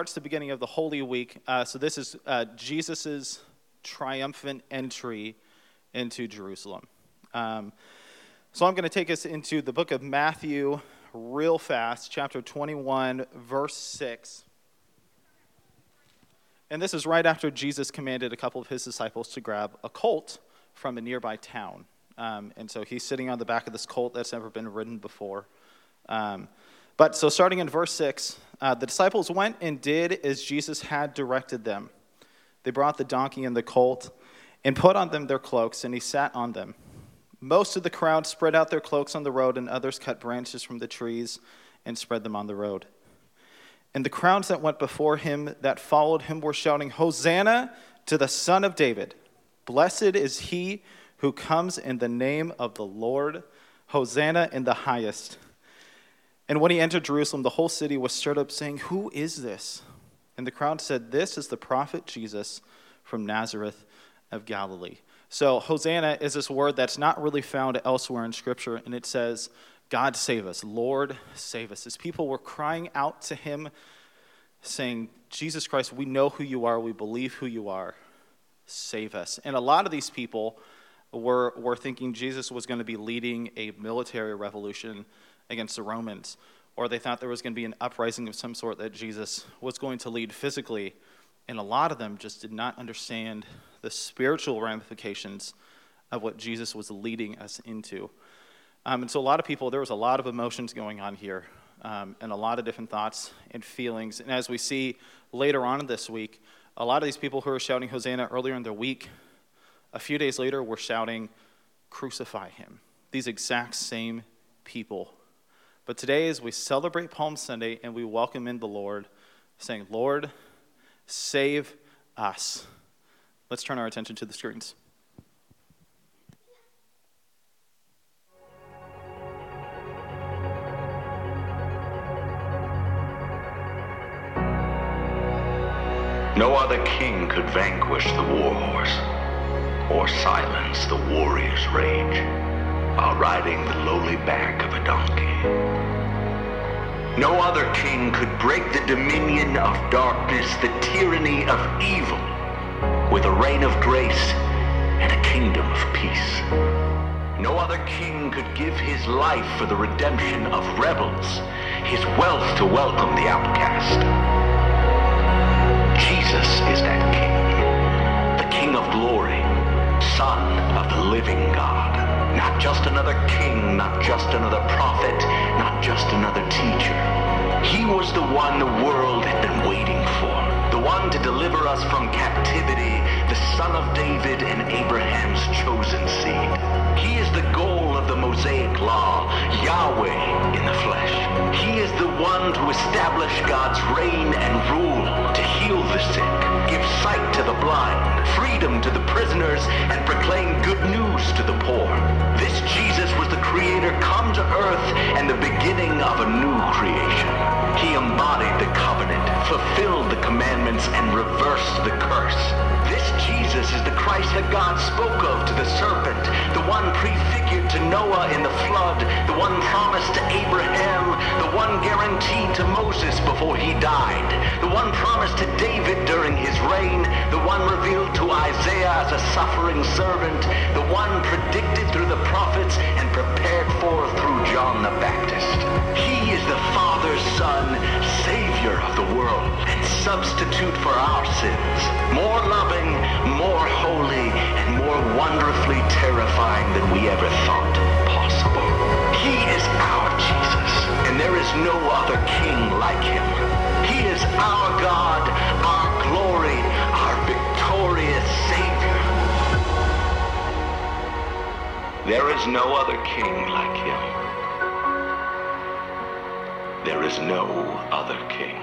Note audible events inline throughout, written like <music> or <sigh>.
starts the beginning of the Holy Week. Uh, so this is uh, Jesus' triumphant entry into Jerusalem. Um, so I'm going to take us into the book of Matthew real fast, chapter 21, verse 6. And this is right after Jesus commanded a couple of his disciples to grab a colt from a nearby town. Um, and so he's sitting on the back of this colt that's never been ridden before. Um, but so starting in verse 6, uh, the disciples went and did as Jesus had directed them. They brought the donkey and the colt and put on them their cloaks, and he sat on them. Most of the crowd spread out their cloaks on the road, and others cut branches from the trees and spread them on the road. And the crowds that went before him, that followed him, were shouting, Hosanna to the Son of David! Blessed is he who comes in the name of the Lord! Hosanna in the highest. And when he entered Jerusalem, the whole city was stirred up, saying, Who is this? And the crowd said, This is the prophet Jesus from Nazareth of Galilee. So, Hosanna is this word that's not really found elsewhere in Scripture, and it says, God save us, Lord save us. As people were crying out to him, saying, Jesus Christ, we know who you are, we believe who you are, save us. And a lot of these people were, were thinking Jesus was going to be leading a military revolution against the Romans, or they thought there was going to be an uprising of some sort that Jesus was going to lead physically. And a lot of them just did not understand the spiritual ramifications of what Jesus was leading us into. Um, and so, a lot of people, there was a lot of emotions going on here, um, and a lot of different thoughts and feelings. And as we see later on this week, a lot of these people who were shouting Hosanna earlier in the week, a few days later, were shouting, Crucify him. These exact same people but today, as we celebrate Palm Sunday and we welcome in the Lord, saying, Lord, save us. Let's turn our attention to the screens. No other king could vanquish the war horse or silence the warrior's rage while riding the lowly back of a donkey. No other king could break the dominion of darkness, the tyranny of evil, with a reign of grace and a kingdom of peace. No other king could give his life for the redemption of rebels, his wealth to welcome the outcast. Jesus is that king, the king of glory, son of the living God. Not just another king, not just another prophet, not just another teacher. He was the one the world had been waiting for. The one to deliver us from captivity, the son of David and Abraham's chosen seed. He is the goal of the Mosaic law, Yahweh in the flesh. He is the one to establish God's reign and rule, to heal the sick, give sight to the blind, freedom to the prisoners, and proclaim good news to the poor. This Jesus was the creator come to earth and the beginning of a new creation. He embodied the covenant, fulfilled the commandments, and reversed the curse. This Jesus is the Christ that God spoke of to the serpent, the one prefigured to Noah in the flood, the one promised to Abraham, the one guaranteed to Moses before he died, the one promised to David during his reign, the one revealed to Isaiah as a suffering servant, the one predicted through the prophets and prepared for through John the Baptist. He is the Father's Son, Savior of the world, and substitute for our sins. More loving, more holy, and more wonderfully terrifying than we ever thought possible. He is our Jesus, and there is no other king like him. He is our God, our glory, our victorious Savior. There is no other king like him. There is no other king.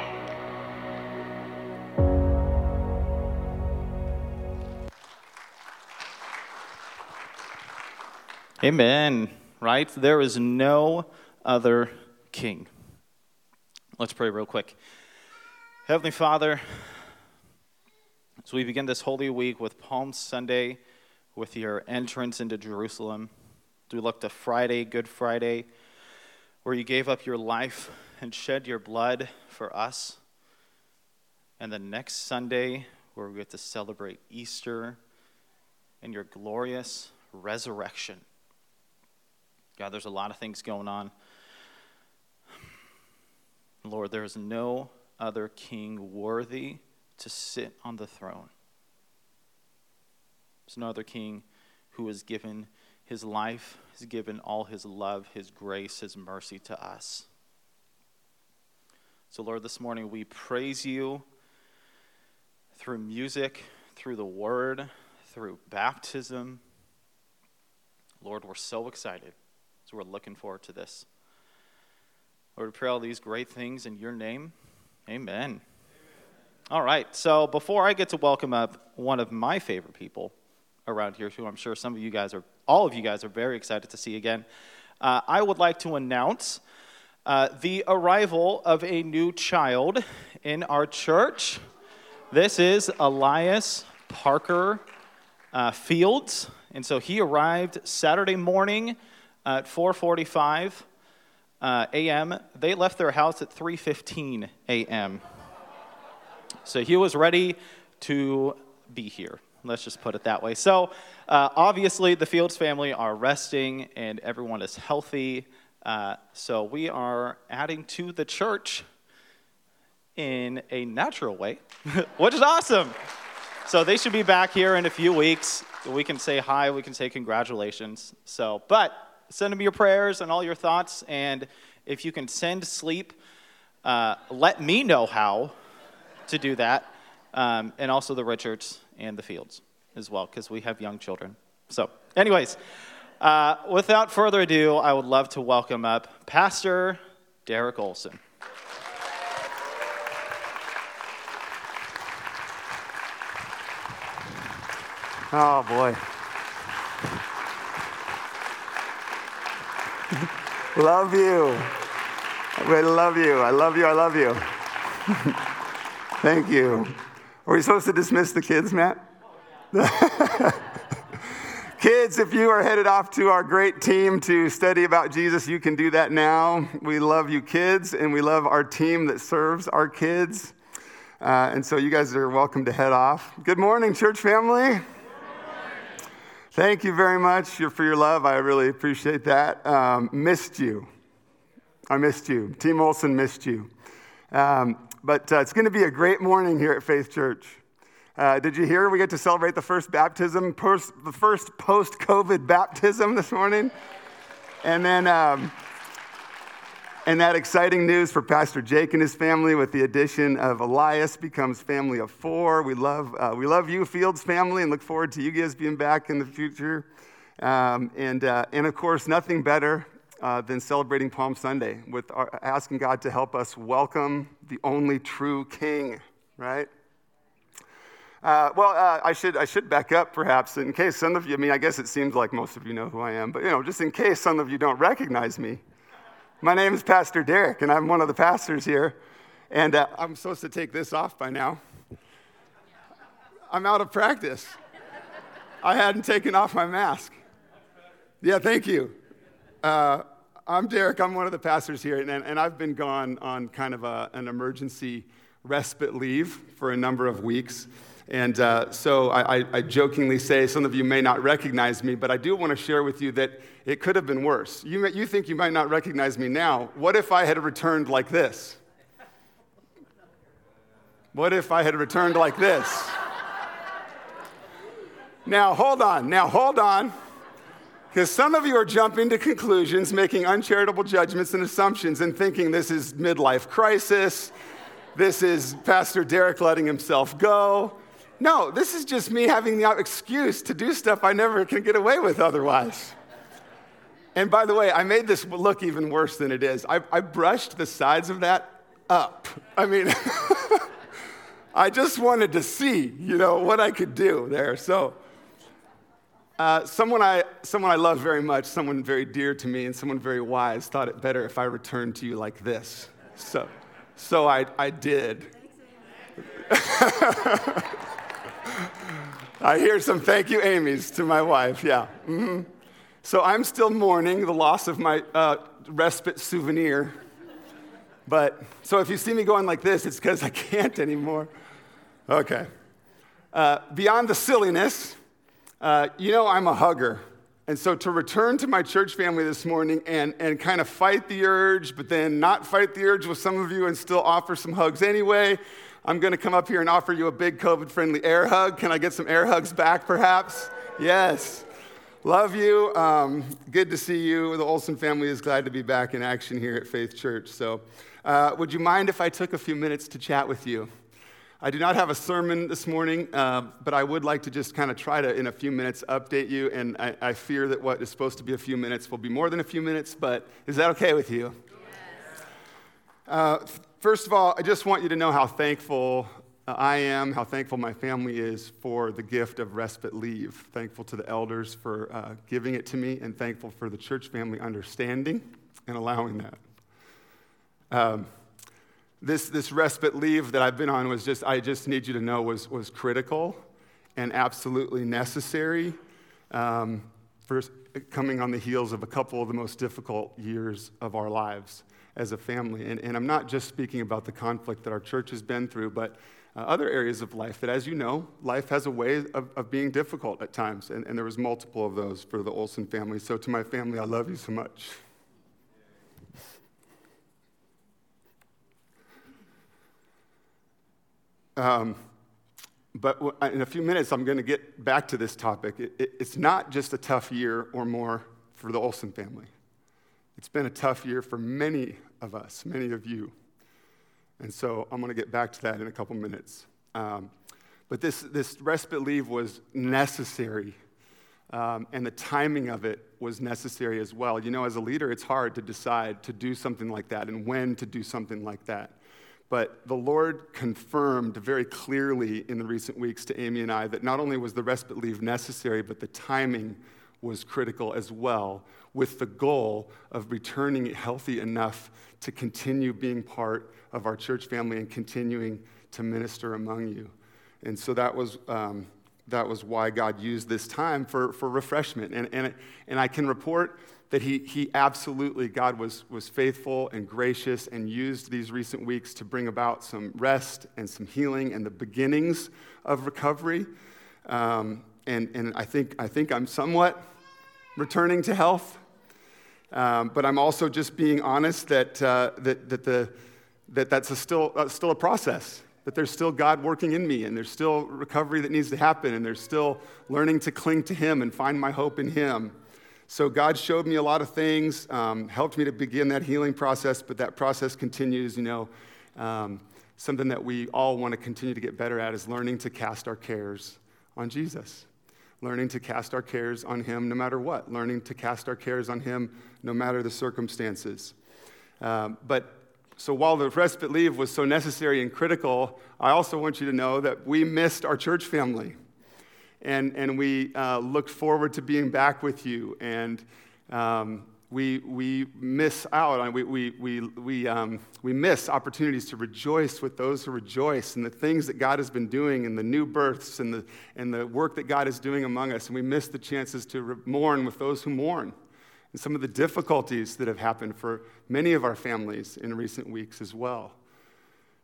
Amen. Right? There is no other king. Let's pray real quick. Heavenly Father, as we begin this Holy Week with Palm Sunday, with your entrance into Jerusalem, we look to Friday, Good Friday, where you gave up your life and shed your blood for us. and the next Sunday, where we get to celebrate Easter and your glorious resurrection. God, there's a lot of things going on. Lord, there is no other king worthy to sit on the throne. There's no other king who has given his life, has given all his love, his grace, his mercy to us. So, Lord, this morning we praise you through music, through the word, through baptism. Lord, we're so excited. So we're looking forward to this. Lord, we pray all these great things in your name. Amen. Amen. All right. So before I get to welcome up one of my favorite people around here, who I'm sure some of you guys are, all of you guys are very excited to see again, uh, I would like to announce uh, the arrival of a new child in our church. This is Elias Parker uh, Fields, and so he arrived Saturday morning at 4:45 uh, a.m. They left their house at 3:15 a.m. So he was ready to be here. Let's just put it that way. So uh, obviously, the Fields family are resting, and everyone is healthy. Uh, so we are adding to the church in a natural way, <laughs> which is awesome. So they should be back here in a few weeks. We can say hi, we can say congratulations. So, but send them your prayers and all your thoughts. And if you can send sleep, uh, let me know how to do that. Um, and also the Richards and the Fields as well, because we have young children. So, anyways, uh, without further ado, I would love to welcome up Pastor Derek Olson. Oh, boy. love you. I love you. I love you. I love you. <laughs> Thank you. Are we supposed to dismiss the kids, Matt? <laughs> kids, if you are headed off to our great team to study about Jesus, you can do that now. We love you, kids, and we love our team that serves our kids. Uh, and so you guys are welcome to head off. Good morning, church family. Thank you very much for your love. I really appreciate that. Um, missed you. I missed you. Team Olson missed you. Um, but uh, it's going to be a great morning here at Faith Church. Uh, did you hear we get to celebrate the first baptism, post, the first post COVID baptism <laughs> this morning? And then. Um, and that exciting news for Pastor Jake and his family with the addition of Elias becomes family of four. We love, uh, we love you, Fields family, and look forward to you guys being back in the future. Um, and, uh, and of course, nothing better uh, than celebrating Palm Sunday with our, asking God to help us welcome the only true King, right? Uh, well, uh, I, should, I should back up perhaps in case some of you, I mean, I guess it seems like most of you know who I am, but you know, just in case some of you don't recognize me. My name is Pastor Derek, and I'm one of the pastors here. And uh, I'm supposed to take this off by now. I'm out of practice. I hadn't taken off my mask. Yeah, thank you. Uh, I'm Derek. I'm one of the pastors here, and, and I've been gone on kind of a, an emergency respite leave for a number of weeks. And uh, so I, I, jokingly say, some of you may not recognize me, but I do want to share with you that it could have been worse. You, may, you think you might not recognize me now. What if I had returned like this? What if I had returned like this? Now, hold on. Now, hold on. Because some of you are jumping to conclusions, making uncharitable judgments and assumptions, and thinking this is midlife crisis. This is Pastor Derek letting himself go. No, this is just me having the excuse to do stuff I never can get away with otherwise. And by the way, I made this look even worse than it is. I, I brushed the sides of that up. I mean, <laughs> I just wanted to see, you know, what I could do there. So, uh, someone, I, someone I love very much, someone very dear to me, and someone very wise thought it better if I returned to you like this. So, so I, I did. <laughs> I hear some thank you, Amy's to my wife, yeah. Mm-hmm. So I'm still mourning the loss of my uh, respite souvenir. But so if you see me going like this, it's because I can't anymore. Okay. Uh, beyond the silliness, uh, you know I'm a hugger. And so to return to my church family this morning and, and kind of fight the urge, but then not fight the urge with some of you and still offer some hugs anyway, I'm going to come up here and offer you a big COVID friendly air hug. Can I get some air hugs back, perhaps? Yes. Love you. Um, good to see you. The Olson family is glad to be back in action here at Faith Church. So, uh, would you mind if I took a few minutes to chat with you? I do not have a sermon this morning, uh, but I would like to just kind of try to, in a few minutes, update you. And I, I, fear that what is supposed to be a few minutes will be more than a few minutes, but is that okay with you? Yes. Uh, First of all, I just want you to know how thankful I am, how thankful my family is for the gift of respite leave. Thankful to the elders for uh, giving it to me, and thankful for the church family understanding and allowing that. Um, this, this respite leave that I've been on was just, I just need you to know, was, was critical and absolutely necessary um, for coming on the heels of a couple of the most difficult years of our lives as a family. And, and I'm not just speaking about the conflict that our church has been through, but uh, other areas of life that, as you know, life has a way of, of being difficult at times. And, and there was multiple of those for the Olson family. So to my family, I love you so much. Um, but in a few minutes, I'm going to get back to this topic. It, it, it's not just a tough year or more for the Olson family. It's been a tough year for many of us, many of you. And so I'm going to get back to that in a couple minutes. Um, but this, this respite leave was necessary, um, and the timing of it was necessary as well. You know, as a leader, it's hard to decide to do something like that and when to do something like that. But the Lord confirmed very clearly in the recent weeks to Amy and I that not only was the respite leave necessary, but the timing was critical as well, with the goal of returning healthy enough to continue being part of our church family and continuing to minister among you. And so that was, um, that was why God used this time for, for refreshment. And, and, and I can report that he, he absolutely, God was, was faithful and gracious and used these recent weeks to bring about some rest and some healing and the beginnings of recovery. Um, and, and I, think, I think I'm somewhat returning to health. Um, but I'm also just being honest that, uh, that, that, the, that that's a still, uh, still a process, that there's still God working in me, and there's still recovery that needs to happen, and there's still learning to cling to Him and find my hope in Him. So God showed me a lot of things, um, helped me to begin that healing process, but that process continues, you know. Um, something that we all want to continue to get better at is learning to cast our cares on Jesus learning to cast our cares on Him no matter what, learning to cast our cares on Him no matter the circumstances. Um, but so while the respite leave was so necessary and critical, I also want you to know that we missed our church family. And, and we uh, looked forward to being back with you. And um, we, we miss out on, we, we, we, we, um, we miss opportunities to rejoice with those who rejoice and the things that God has been doing and the new births and the, and the work that God is doing among us. And we miss the chances to re- mourn with those who mourn and some of the difficulties that have happened for many of our families in recent weeks as well.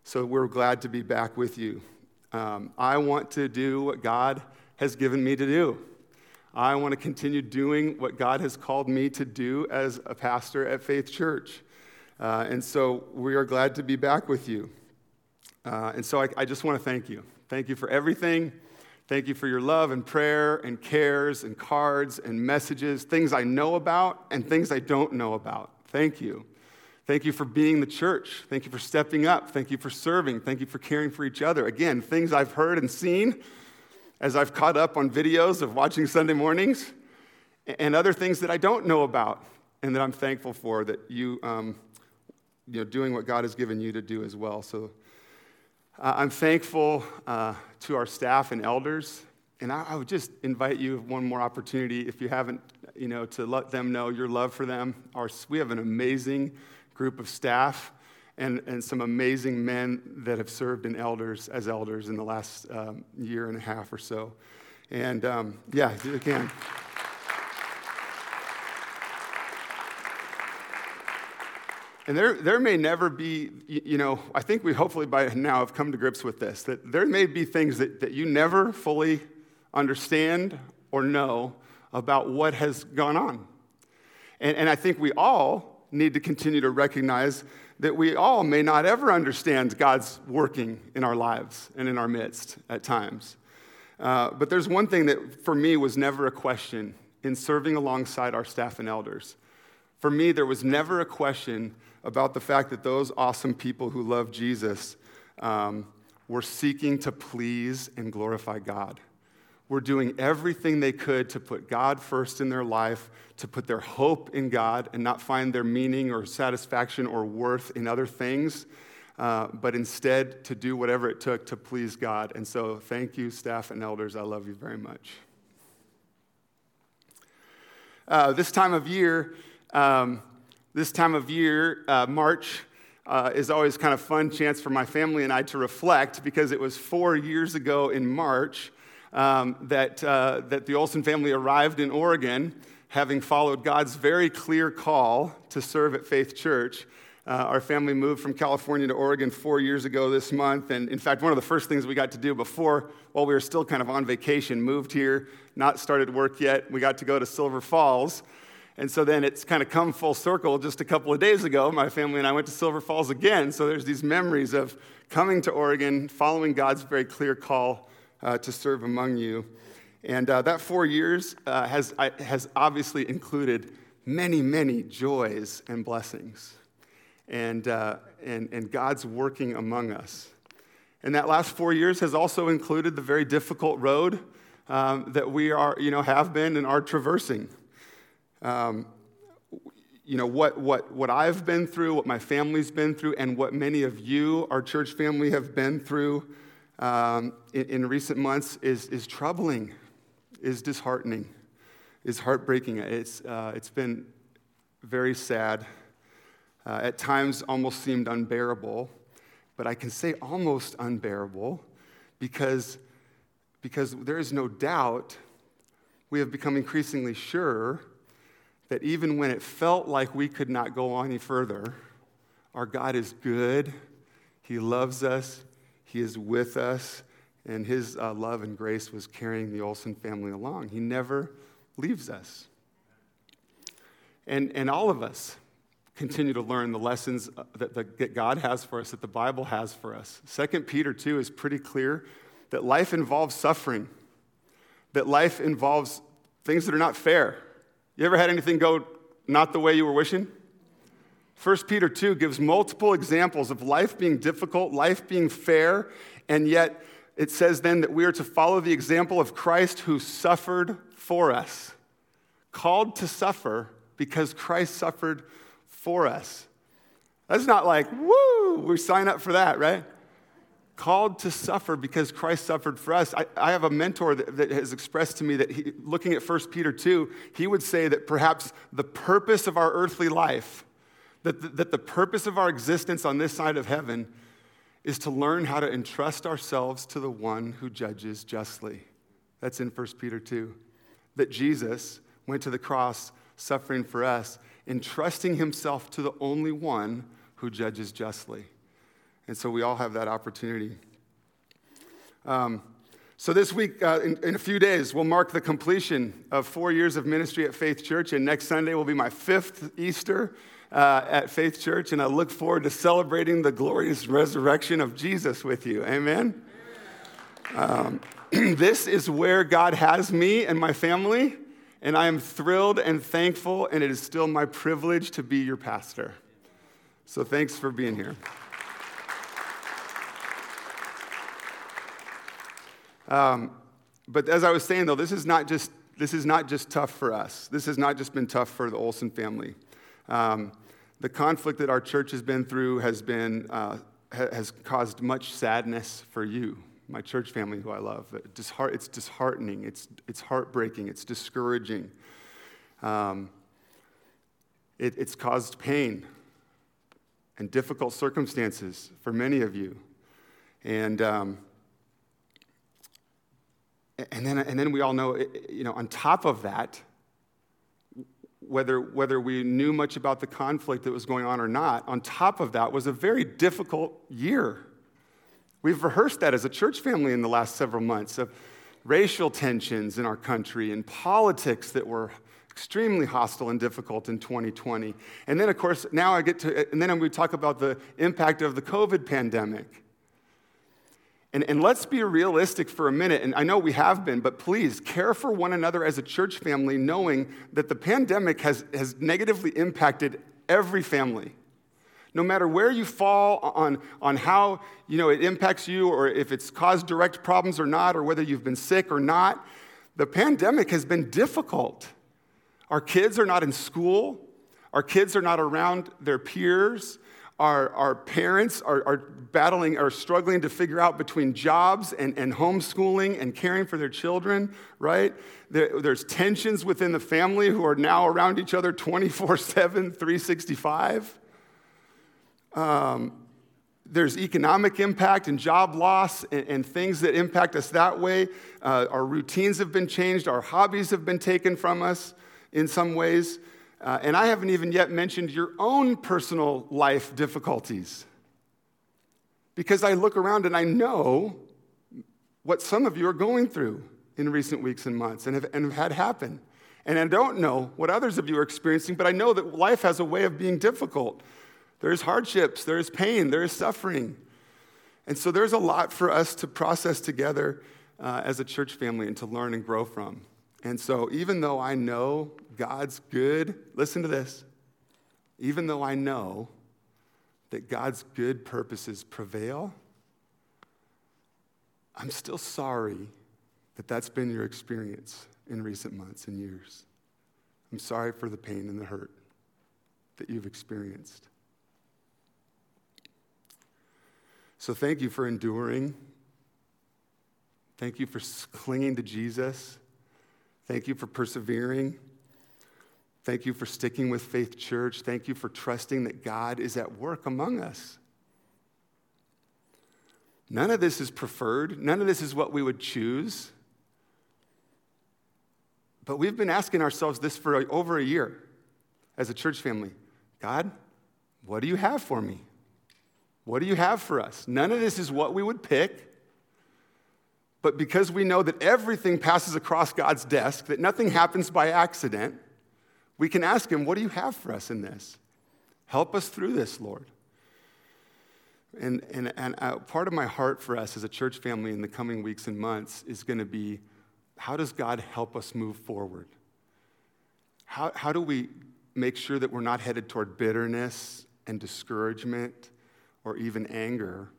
So we're glad to be back with you. Um, I want to do what God has given me to do. I want to continue doing what God has called me to do as a pastor at Faith Church. Uh, and so we are glad to be back with you. Uh, and so I, I just want to thank you. Thank you for everything. Thank you for your love and prayer and cares and cards and messages, things I know about and things I don't know about. Thank you. Thank you for being the church. Thank you for stepping up. Thank you for serving. Thank you for caring for each other. Again, things I've heard and seen as I've caught up on videos of watching Sunday mornings and other things that I don't know about and that I'm thankful for that you, um, you know, doing what God has given you to do as well. So uh, I'm thankful uh, to our staff and elders. And I, I, would just invite you one more opportunity, if you haven't, you know, to let them know your love for them. Our, we have an amazing group of staff and, and some amazing men that have served in elders as elders in the last um, year and a half or so. And um, yeah, again. and there, there may never be, you know, I think we hopefully by now have come to grips with this, that there may be things that, that you never fully understand or know about what has gone on. And, and I think we all need to continue to recognize that we all may not ever understand God's working in our lives and in our midst at times. Uh, but there's one thing that for me was never a question in serving alongside our staff and elders. For me, there was never a question about the fact that those awesome people who love Jesus um, were seeking to please and glorify God were doing everything they could to put God first in their life, to put their hope in God and not find their meaning or satisfaction or worth in other things, uh, but instead to do whatever it took to please God. And so, thank you, staff and elders. I love you very much. Uh, this time of year, um, this time of year, uh, March, uh, is always kind of fun chance for my family and I to reflect because it was four years ago in March um, that, uh, that the Olson family arrived in Oregon, having followed God's very clear call to serve at Faith Church. Uh, our family moved from California to Oregon four years ago this month. And in fact, one of the first things we got to do before, while we were still kind of on vacation, moved here, not started work yet, we got to go to Silver Falls. And so then it's kind of come full circle. Just a couple of days ago, my family and I went to Silver Falls again. So there's these memories of coming to Oregon, following God's very clear call uh, to serve among you. And uh, that four years uh, has, has obviously included many, many joys and blessings. And, uh, and, and God's working among us. And that last four years has also included the very difficult road um, that we are, you know, have been and are traversing. Um, you know, what, what, what I've been through, what my family's been through, and what many of you, our church family, have been through um, in, in, recent months is, is troubling, is disheartening, is heartbreaking. It's, uh, it's been very sad. Uh, at times, almost seemed unbearable, but I can say almost unbearable because, because there is no doubt we have become increasingly sure that even when it felt like we could not go any further, our God is good, He loves us, he is with us, and His uh, love and grace was carrying the Olson family along. He never leaves us. And, and all of us continue to learn the lessons uh, that, that God has for us, that the Bible has for us. 2 Peter 2 is pretty clear that life involves suffering, that life involves things that are not fair. You ever had anything go not the way you were wishing? 1 Peter 2 gives multiple examples of life being difficult, life being fair, and yet it says then that we are to follow the example of Christ who suffered for us. Called to suffer because Christ suffered for us. That's not like, woo, we sign up for that, right? Called to suffer because Christ suffered for us. I, I have a mentor that, that, has expressed to me that he, looking at 1 Peter 2, he would say that perhaps the purpose of our earthly life that the, that the purpose of our existence on this side of heaven is to learn how to entrust ourselves to the one who judges justly. That's in 1 Peter 2. That Jesus went to the cross suffering for us, entrusting himself to the only one who judges justly. And so we all have that opportunity. Um, so, this week, uh, in, in, a few days, we'll mark the completion of four years of ministry at Faith Church, and next Sunday will be my fifth Easter uh, at Faith Church, and I look forward to celebrating the glorious resurrection of Jesus with you. Amen? Um, <clears throat> this is where God has me and my family, and I am thrilled and thankful, and it is still my privilege to be your pastor. So thanks for being here. Um, but as I was saying, though, this is not just this is not just tough for us. This has not just been tough for the Olson family. Um, the conflict that our church has been through has, been, uh, has caused much sadness for you, my church family who I love. It's disheartening, it's, it's heartbreaking, it's discouraging. Um, it, it's caused pain and difficult circumstances for many of you. And, um, and, then, and then we all know, you know, on top of that, whether, whether we knew much about the conflict that was going on or not, on top of that was a very difficult year. We've rehearsed that as a church family in the last several months of racial tensions in our country and politics that were extremely hostile and difficult in 2020. And then, of course, now I get to, and then we talk about the impact of the COVID pandemic. And, and let's be realistic for a minute. And I know we have been, but please care for one another as a church family, knowing that the pandemic has, has negatively impacted every family. No matter where you fall on, on how you know, it impacts you, or if it's caused direct problems or not, or whether you've been sick or not, the pandemic has been difficult. Our kids are not in school, our kids are not around their peers. Our, our parents are, are battling, are struggling to figure out between jobs and, and homeschooling and caring for their children, right? There, there's tensions within the family who are now around each other 24 7, 365. Um, there's economic impact and job loss and, and, things that impact us that way. Uh, our routines have been changed, our hobbies have been taken from us in some ways. Uh, and I haven't even yet mentioned your own personal life difficulties. Because I look around and I know what some of you are going through in recent weeks and months and have, and have had happen. And I don't know what others of you are experiencing, but I know that life has a way of being difficult. There's hardships, there's pain, there's suffering. And so there's a lot for us to process together uh, as a church family and to learn and grow from. And so, even though I know God's good, listen to this. Even though I know that God's good purposes prevail, I'm still sorry that that's been your experience in recent months and years. I'm sorry for the pain and the hurt that you've experienced. So, thank you for enduring. Thank you for clinging to Jesus. Thank you for persevering. Thank you for sticking with Faith Church. Thank you for trusting that God is at work among us. None of this is preferred, none of this is what we would choose. But we've been asking ourselves this for over a year as a church family God, what do you have for me? What do you have for us? None of this is what we would pick. But because we know that everything passes across God's desk, that nothing happens by accident, we can ask Him, What do you have for us in this? Help us through this, Lord. And, and, and uh, part of my heart for us as a church family in the coming weeks and months is going to be how does God help us move forward? How, how do we make sure that we're not headed toward bitterness and discouragement or even anger?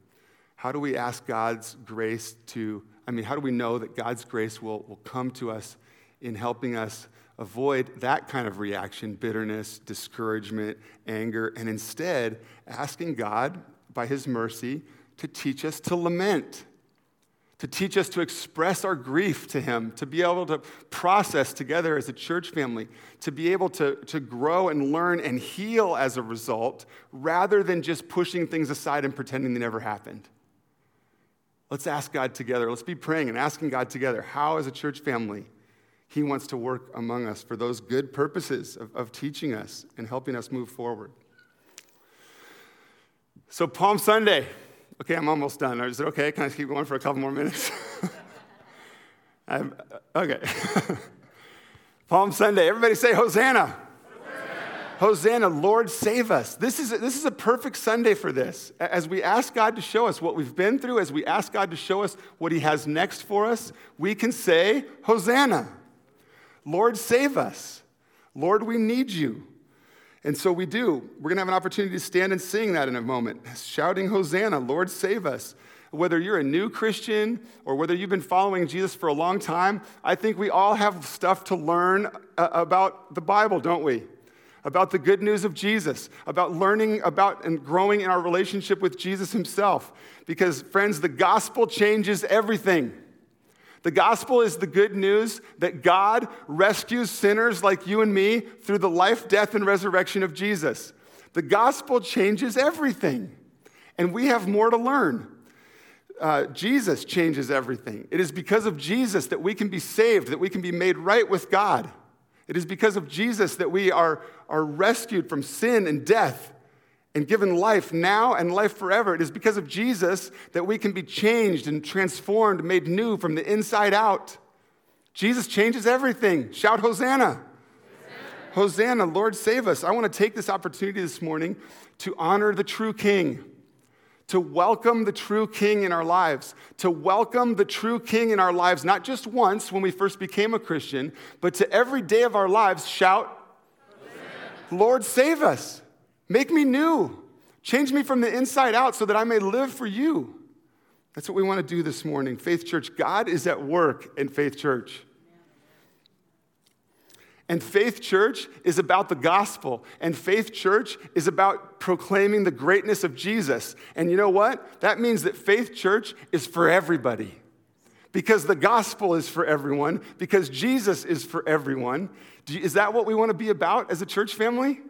How do we ask God's grace to I mean, how do we know that God's grace will, will come to us in helping us avoid that kind of reaction bitterness, discouragement, anger, and instead asking God, by His mercy, to teach us to lament, to teach us to express our grief to Him, to be able to process together as a church family, to be able to, to grow and learn and heal as a result, rather than just pushing things aside and pretending they never happened. Let's ask God together. Let's be praying and asking God together how, as a church family, He wants to work among us for those good purposes of, of teaching us and helping us move forward. So, Palm Sunday. Okay, I'm almost done. Is it okay? Can I keep going for a couple more minutes? <laughs> Uh, okay. <laughs> Palm Sunday. Everybody say Hosanna. Hosanna, Lord, save us. This is, a, this is a perfect Sunday for this. As we ask God to show us what we've been through, as we ask God to show us what He has next for us, we can say, Hosanna. Lord, save us. Lord, we need you. And so we do. We're going to have an opportunity to stand and sing that in a moment, shouting, Hosanna, Lord, save us. Whether you're a new Christian or whether you've been following Jesus for a long time, I think we all have stuff to learn uh, about the Bible, don't we? about the good news of Jesus, about learning about and growing in our relationship with Jesus himself. Because, friends, the gospel changes everything. The gospel is the good news that God rescues sinners like you and me through the life, death, and resurrection of Jesus. The gospel changes everything, and we have more to learn. Uh, Jesus changes everything. It is because of Jesus that we can be saved, that we can be made right with God. It is because of Jesus that we are, are rescued from sin and death and given life now and life forever. It is because of Jesus that we can be changed and transformed, made new from the inside out. Jesus changes everything. Shout, Hosanna. Hosanna, Lord, save us. I want to take this opportunity this morning to honor the true King, to welcome the true King in our lives, to welcome the true King in our lives, not just once when we first became a Christian, but to every day of our lives. Shout, Hosanna. Lord, save us. Make me new. Change me from the inside out so that I may live for you. That's what we want to do this morning. Faith Church, God is at work in Faith Church. And Faith Church is about the gospel. And Faith Church is about proclaiming the greatness of Jesus. And you know what? That means that Faith Church is for everybody. Because the gospel is for everyone, because Jesus is for everyone. You, is that what we want to be about as a church family?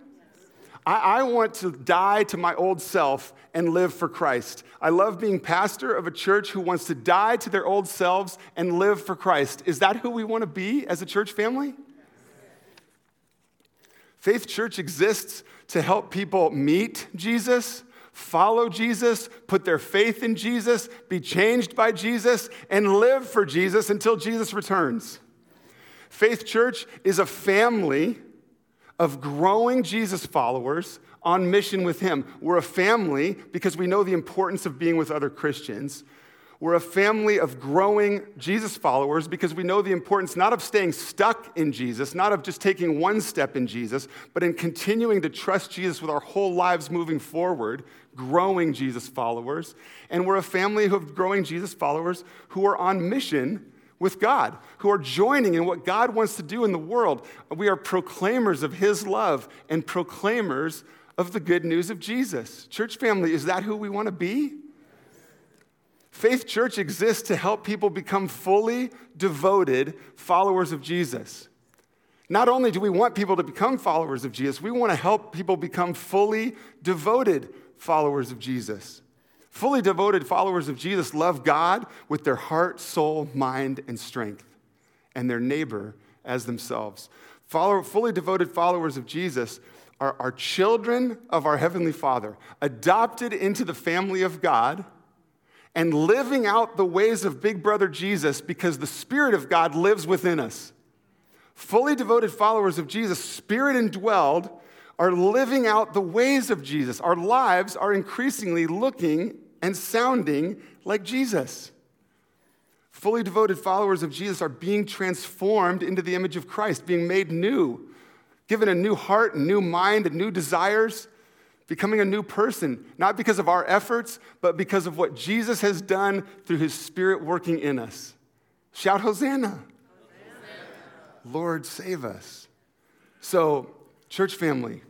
I, I want to die to my old self and live for Christ. I love being pastor of a church who wants to die to their old selves and live for Christ. Is that who we want to be as a church family? Faith Church exists to help people meet Jesus, follow Jesus, put their faith in Jesus, be changed by Jesus, and live for Jesus until Jesus returns. Faith Church is a family of growing Jesus followers on mission with Him. We're a family because we know the importance of being with other Christians. We're a family of growing Jesus followers because we know the importance not of staying stuck in Jesus, not of just taking one step in Jesus, but in continuing to trust Jesus with our whole lives moving forward, growing Jesus followers. And we're a family of growing Jesus followers who are on mission with God, who are joining in what God wants to do in the world. We are proclaimers of His love and proclaimers of the good news of Jesus. Church family, is that who we want to be? Faith Church exists to help people become fully devoted followers of Jesus. Not only do we want people to become followers of Jesus, we want to help people become fully devoted followers of Jesus. Fully devoted followers of Jesus love God with their heart, soul, mind, and strength, and their neighbor as themselves. Follow, fully devoted followers of Jesus are, are children of our Heavenly Father, adopted into the family of God and living out the ways of Big Brother Jesus because the Spirit of God lives within us. Fully devoted followers of Jesus, Spirit indwelled, are living out the ways of Jesus. Our lives are increasingly looking and sounding like Jesus. Fully devoted followers of Jesus are being transformed into the image of Christ, being made new, given a new heart, a new mind, and new desires becoming a new person, not because of our efforts, but because of what Jesus has done through his spirit working in us. Shout, Hosanna! Hosanna. Lord, save us. So, church family,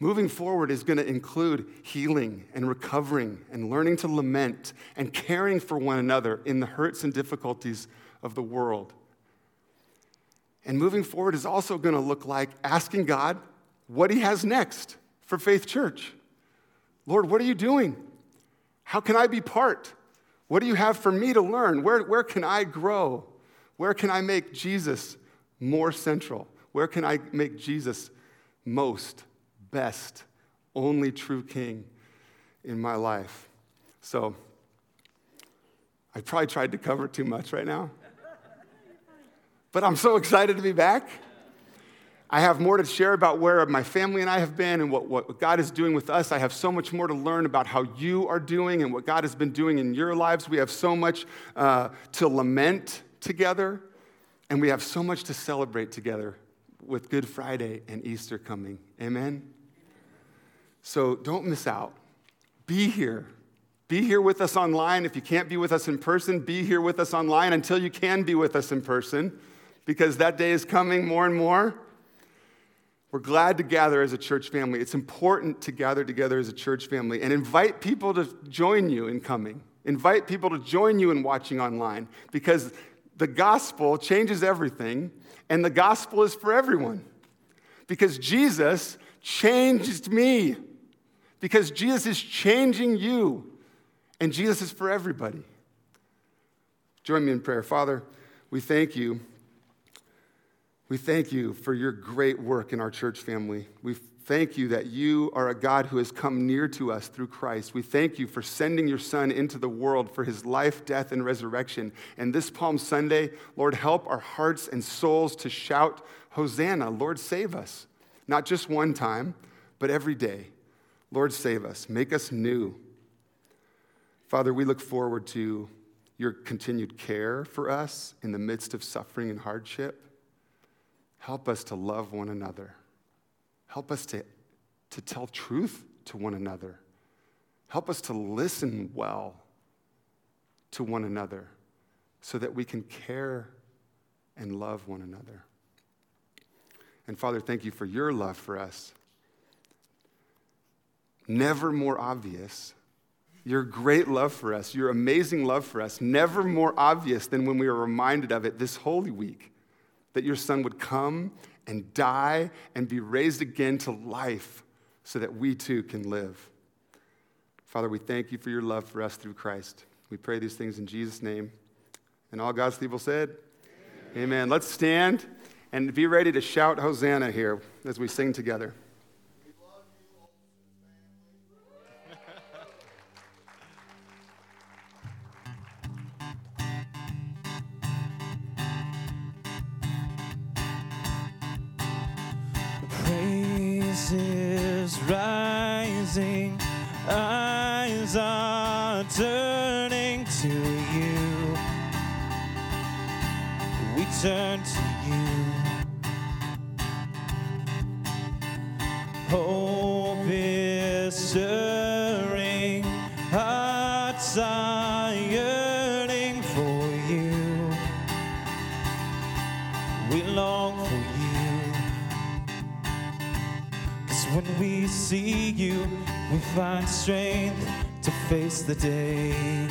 moving forward is going to include healing and recovering and learning to lament and caring for one another in the hurts and difficulties of the world. And moving forward is also going to look like asking God what he has next for Faith Church. Lord, what are you doing? How can I be part? What do you have for me to learn? Where, where can I grow? Where can I make Jesus more central? Where can I make Jesus most, best, only true King in my life? So, I probably tried to cover too much right now. But I'm so excited to be back. I have more to share about where my family and I have been and what, what God is doing with us. I have so much more to learn about how you are doing and what God has been doing in your lives. We have so much uh, to lament together, and we have so much to celebrate together with Good Friday and Easter coming. Amen? So don't miss out. Be here. Be here with us online. If you can't be with us in person, be here with us online until you can be with us in person because that day is coming more and more. We're glad to gather as a church family. It's important to gather together as a church family and invite people to join you in coming. Invite people to join you in watching online because the gospel changes everything and the gospel is for everyone. Because Jesus changed me. Because Jesus is changing you and Jesus is for everybody. Join me in prayer. Father, we thank you We thank you for your great work in our church family. We thank you that you are a God who has come near to us through Christ. We thank you for sending your Son into the world for his life, death, and resurrection. And this Palm Sunday, Lord, help our hearts and souls to shout, Hosanna, Lord, save us. Not just one time, but every day. Lord, save us. Make us new. Father, we look forward to your continued care for us in the midst of suffering and hardship. Help us to love one another. Help us to, to tell truth to one another. Help us to listen well to one another so that we can care and love one another. And Father, thank you for your love for us. Never more obvious. Your great love for us, your amazing love for us, never more obvious than when we are reminded of it this Holy Week that your son would come and die and be raised again to life so that we too can live. Father, we thank you for your love for us through Christ. We pray these things in Jesus' name. And all God's people said, Amen. Amen. Let's stand and be ready to shout Hosanna here as we sing together. Turn to you. Hope find strength to face the day.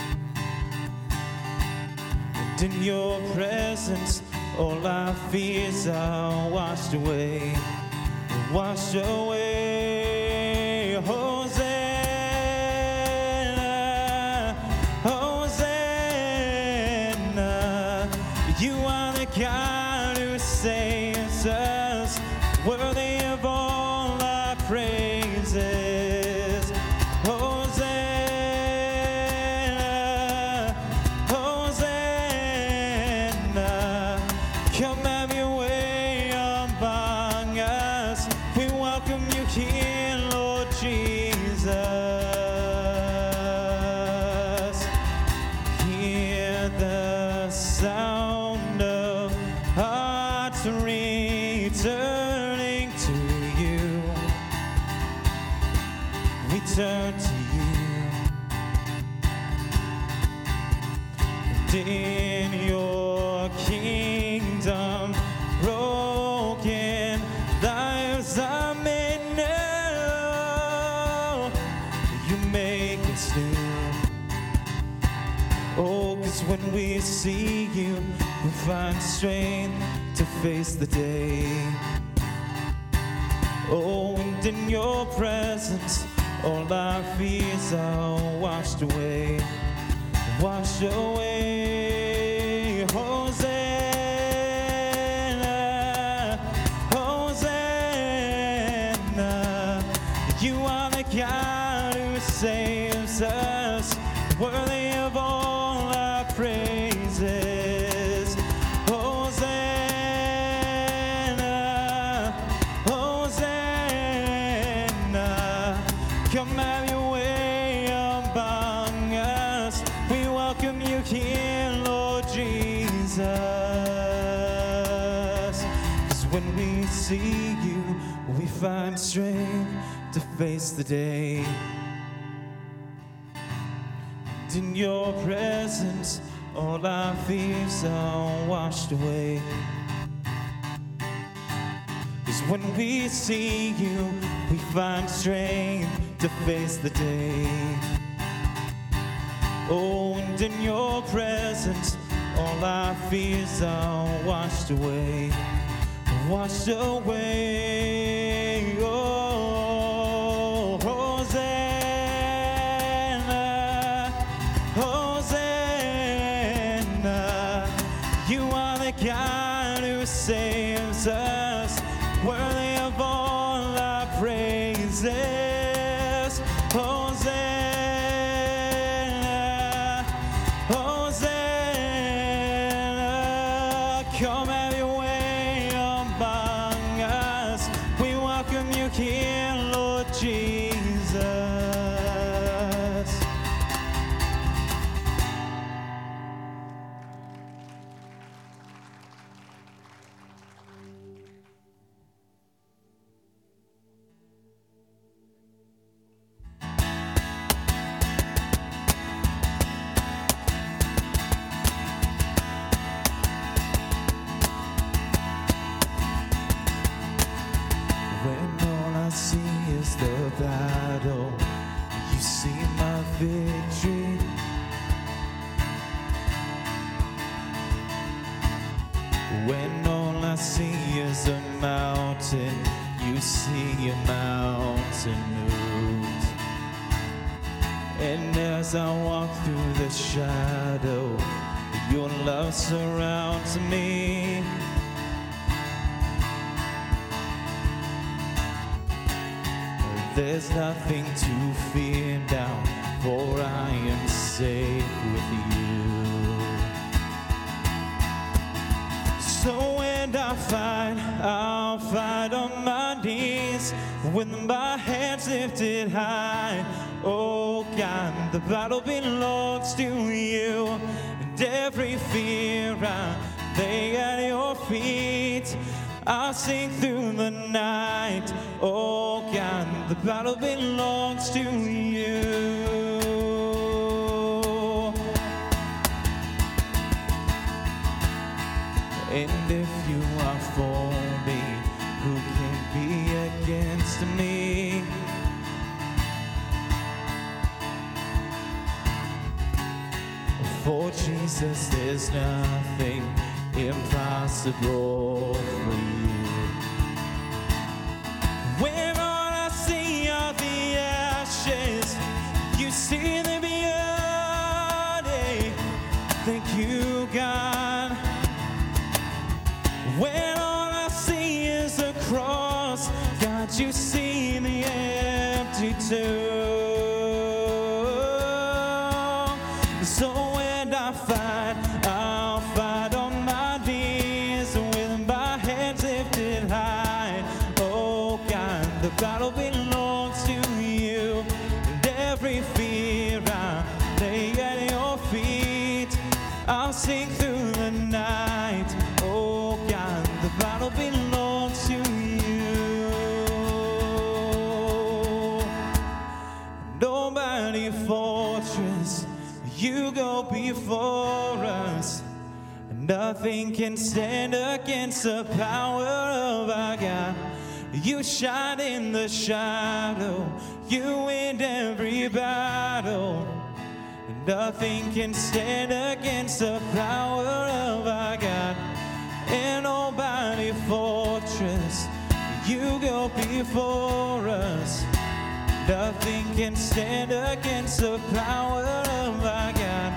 And in your presence, all our fears are washed away, washed away. Find strength to face the day. Oh, and in your presence, all our fears are washed away, washed away. Face the day. And in your presence, all our fears are washed away. Cause when we see you, we find strength to face the day. Oh, and in your presence, all our fears are washed away, washed away. Come Jesus, there's nothing impossible for you. When all I see are the ashes, you see the beauty. Thank you, God. When all I see is the cross, God, you see the empty tomb. Battle belongs to you, and every fear I lay at your feet. I'll sing through the night. Oh God, the battle belongs to you. Nobody fortress, you go before us. Nothing can stand against the power of our God. You shine in the shadow, you win every battle. Nothing can stand against the power of our God. And nobody fortress, you go before us. Nothing can stand against the power of our God.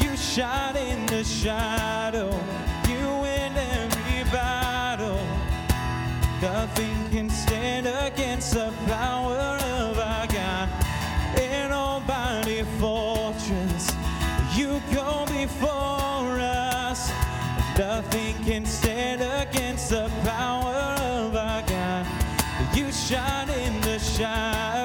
You shine in the shadow, Nothing can stand against the power of our God. In Almighty fortress, you go before us. Nothing can stand against the power of our God. You shine in the shadow,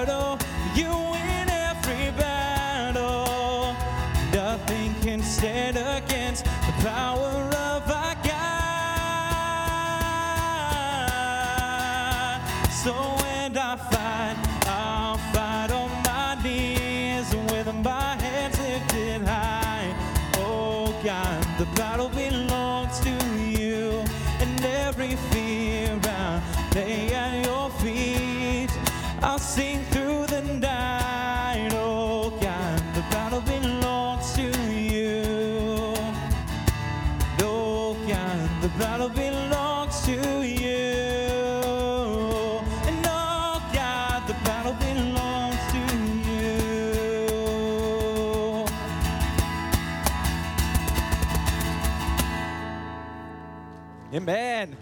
Amen.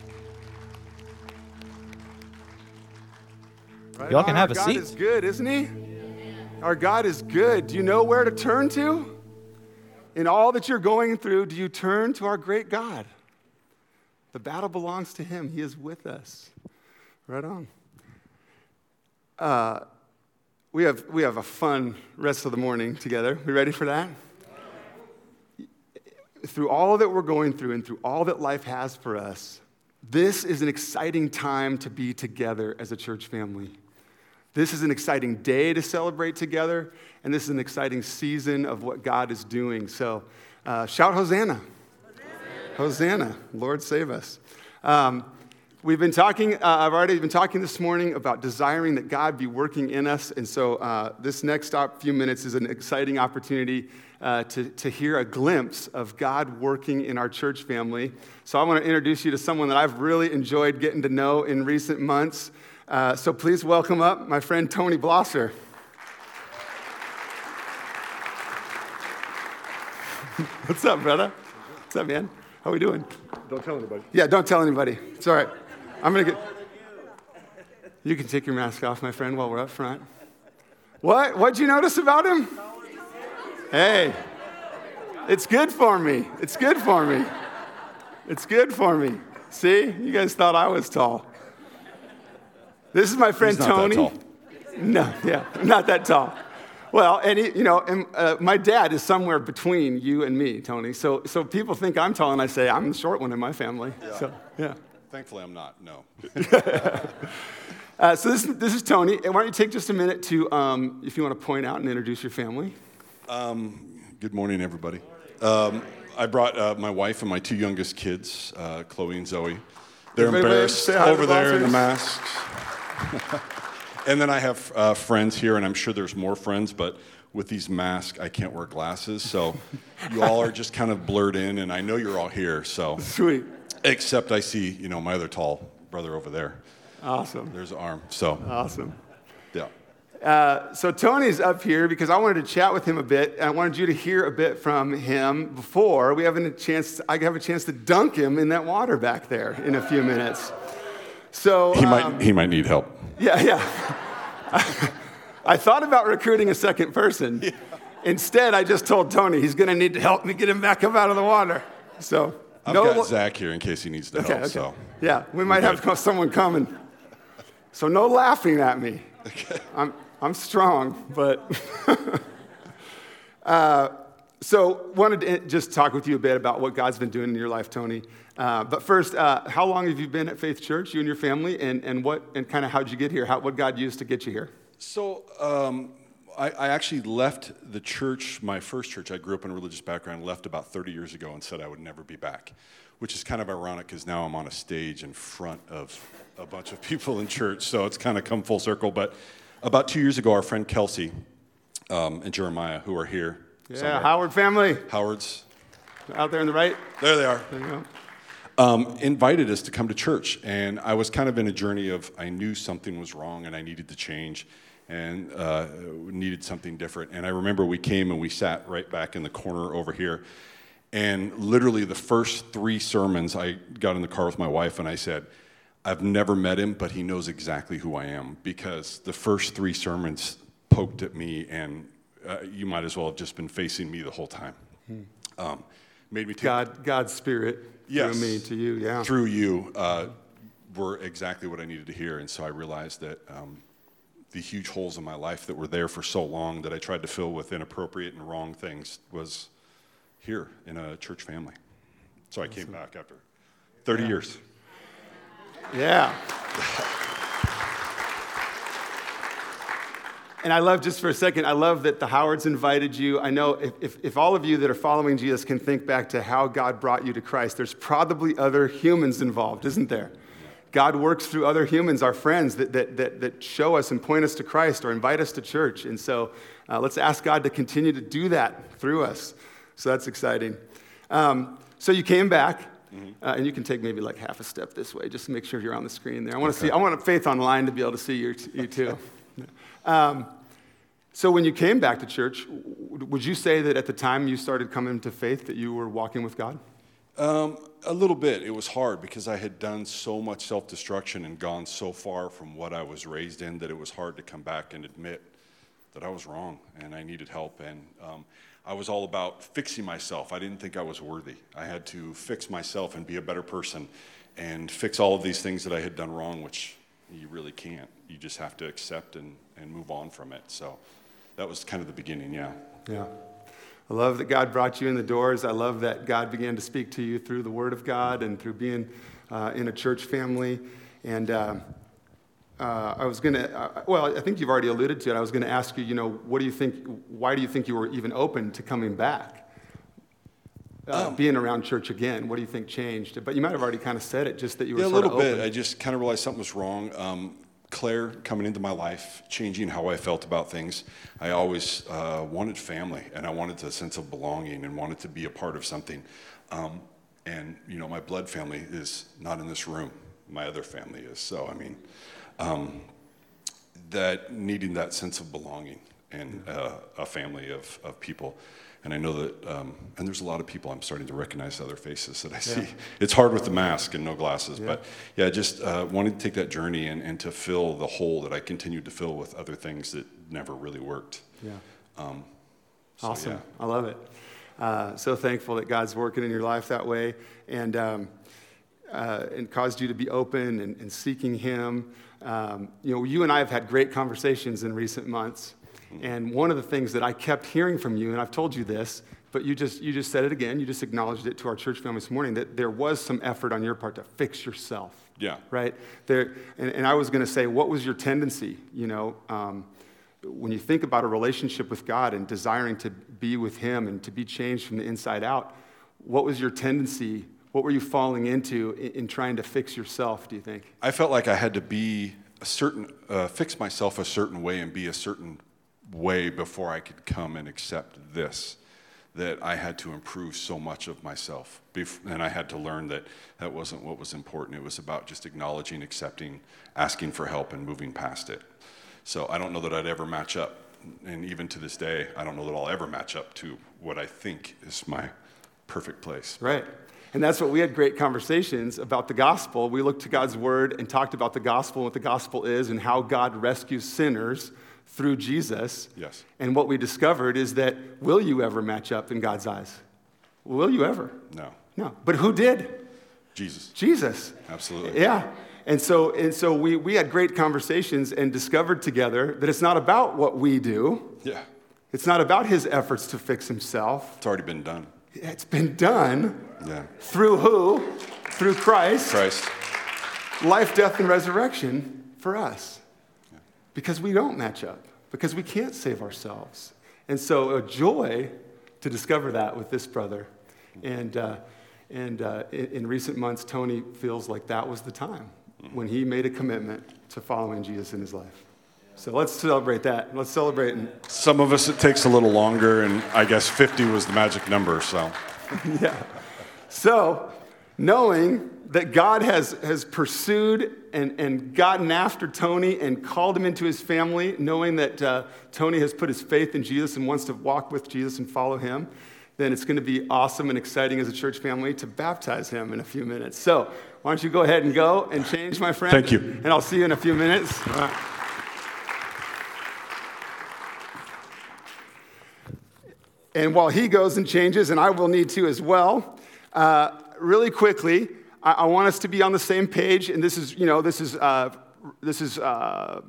Right Y'all can on. have Our a God seat. is good, isn't he? Our God is good. Do you know where to turn to? In all that you're going through, do you turn to our great God? The battle belongs to Him. He is with us. Right on. Uh, we, have, we have a fun rest of the morning together. We ready for that? Through all that we're going through and through all that life has for us, this is an exciting time to be together as a church family. This is an exciting day to celebrate together, and this is an exciting season of what God is doing. So, uh, shout Hosanna. Hosanna! Hosanna. Lord save us. Um, we've been talking, uh, I've already been talking this morning about desiring that God be working in us. And so, uh, this next few minutes is an exciting opportunity uh, to, to hear a glimpse of God working in our church family. So, I want to introduce you to someone that I've really enjoyed getting to know in recent months. Uh, so please welcome up my friend Tony Blosser. <laughs> What's up, brother? What's up, man? How we doing? Don't tell anybody. Yeah, don't tell anybody. It's all right. I'm gonna get. You can take your mask off, my friend, while we're up front. What? What'd you notice about him? Hey, it's good for me. It's good for me. It's good for me. See, you guys thought I was tall. This is my friend Tony. that tall. <laughs> No, yeah, not that tall. Well, and he, you know, and, uh, my dad is somewhere between you and me, Tony. So, so people think I'm tall, and I say I'm the short one in my family. So, yeah. Thankfully, I'm not. No. <laughs> Uh, so this, this is Tony. And why don't you take just a minute to, um, if you want to point out and introduce your family? Good morning, everybody. Um, I brought uh, my wife and my two youngest kids, uh, Chloe and Zoe. They're Everybody embarrassed say hi to over the there in the masks. <laughs> and then I have uh, friends here, and I'm sure there's more friends, but with these masks, I can't wear glasses. So you all are just kind of blurred in, and I know you're all here. So, Sweet. except I see, you know, my other tall brother over there. Awesome. There's an arm. So, Awesome. Yeah. Uh, so Tony's up here because I wanted to chat with him a bit. And I wanted you to hear a bit from him before we have a chance. I have a chance to dunk him in that water back there in a few minutes. So He um, might, he might need help. Yeah, yeah. <laughs> I thought about recruiting a second person. Instead, I just told Tony he's going to need to help me get him back up out of the water. So I've no. got Zach here in case he needs the okay, help. okay. So. Yeah, we might have someone coming. So no laughing at me. <laughs> I'm, I'm strong, but. <laughs> uh, so wanted to just talk with you a bit about what God's been doing in your life, Tony. Uh, but first, uh, how long have you been at Faith Church, you and your family, and, and what and kind of how'd you get here? How, what God used to get you here? So um, I, I actually left the church, my first church. I grew up in a religious background. Left about 30 years ago and said I would never be back, which is kind of ironic because now I'm on a stage in front of a bunch of people in church. So it's kind of come full circle. But about two years ago, our friend Kelsey um, and Jeremiah, who are here, Yeah, somewhere- Howard family Howard's, out there on the right. there they are. There you go. um, invited us to come to church. And I was kind of in a journey of I knew something was wrong and I needed to change and uh, needed something different. And I remember we came and we sat right back in the corner over here. And literally, the first three sermons, I got in the car with my wife and I said, I've never met him, but he knows exactly who I am because the first three sermons poked at me, and uh, you might as well have just been facing me the whole time. Um, made me take God, God's spirit Yes. through me to you. Yeah. through you uh, were exactly what I needed to hear. And so I realized that um, the huge holes in my life that were there for so long that I tried to fill with inappropriate and wrong things was here in a church family. So I came back after 30 years. Yeah. And I love, just for a second, I love that the Howards invited you. I know if, if, if all of you that are following Jesus can think back to how God brought you to Christ, there's probably other humans involved, isn't there? God works through other humans, our friends, that, that, that, that show us and point us to Christ or invite us to church. And so uh, let's ask God to continue to do that through us. So that's exciting. Um, so you came back, uh, and you can take maybe like half a step this way, just to make sure you're on the screen there. I want to see. I want Faith online to be able to see you, you too. <laughs> Um, so when you came back to church, would you say that at the time you started coming to faith that you were walking with God? Um, a little bit. It was hard because I had done so much self destruction and gone so far from what I was raised in that it was hard to come back and admit that I was wrong and I needed help. And um, I was all about fixing myself. I didn't think I was worthy. I had to fix myself and be a better person and fix all of these things that I had done wrong, which you really can't. You just have to accept and, and move on from it. So that was kind of the beginning, yeah. Yeah. I love that God brought you in the doors. I love that God began to speak to you through the Word of God and through being uh, in a church family. And uh, uh, I was going to, uh, well, I think you've already alluded to it. I was going to ask you, you know, what do you think, why do you think you were even open to coming back? Uh, Um, being around church again, what do you think changed? But you might have already kind of said it, just that you were Yeah, a little bit. I just kind of realized something was wrong. Um, Claire coming into my life, changing how I felt about things. I always uh, wanted family, and I wanted a sense of belonging, and wanted to be a part of something. Um, and you know, my blood family is not in this room. My other family is. So I mean, um, that needing that sense of belonging and uh, a family of, of people. And I know that, um, and there's a lot of people I'm starting to recognize other faces that I see. It's hard with the mask and no glasses, but yeah, just uh, wanting to take that journey and, and to fill the hole that I continued to fill with other things that never really worked. Yeah. Um, so, Awesome. yeah. I love it. Uh, so thankful that God's working in your life that way and, um, uh, and caused you to be open and, and seeking Him. Um, you know, you and I have had great conversations in recent months. And one of the things that I kept hearing from you, and I've told you this, but you just, you just said it again, you just acknowledged it to our church family this morning, that there was some effort on your part to fix yourself Yeah. right? There, and, and I was going to say, what was your tendency? You know, um, when you think about a relationship with God and desiring to be with Him and to be changed from the inside out, what was your tendency? What were you falling into in, in trying to fix yourself? Do you think? I felt like I had to be a certain, uh, fix myself a certain way and be a certain way before I could come and accept this. That I had to improve so much of myself. Bef- And I had to learn that that wasn't what was important. It was about just acknowledging, accepting, asking for help, and moving past it. So I don't know that I'd ever match up. And even to this day, I don't know that I'll ever match up to what I think is my perfect place. Right. And that's what we had great conversations about the gospel. We looked to God's word and talked about the gospel, what the gospel is, and how God rescues sinners through Jesus. Yes. And what we discovered is that will you ever match up in God's eyes? Will you ever? No. No. But who did? Jesus. Jesus. Absolutely. Yeah. And so, and so we, we had great conversations and discovered together that it's not about what we do. Yeah. It's not about his efforts to fix himself. It's already been done. It's been done Yeah. through who? Through Christ. Christ. Life, death, and resurrection for us. Because we don't match up, because we can't save ourselves. And so, a joy to discover that with this brother. And, uh, and uh, in, in recent months, Tony feels like that was the time when he made a commitment to following Jesus in his life. So let's celebrate that. Let's celebrate. And, Some of us it takes a little longer, and I guess 50 was the magic number. So, <laughs> yeah. So, knowing that God has, has pursued and, and gotten after Tony and called him into his family, knowing that uh, Tony has put his faith in Jesus and wants to walk with Jesus and follow him, then it's going to be awesome and exciting as a church family to baptize him in a few minutes. So, why don't you go ahead and go and change, my friend? Thank you. And I'll see you in a few minutes. And while he goes and changes, and I will need to as well, uh, really quickly, I, I, want us to be on the same page. And this is, you know, this is, uh, this is uh,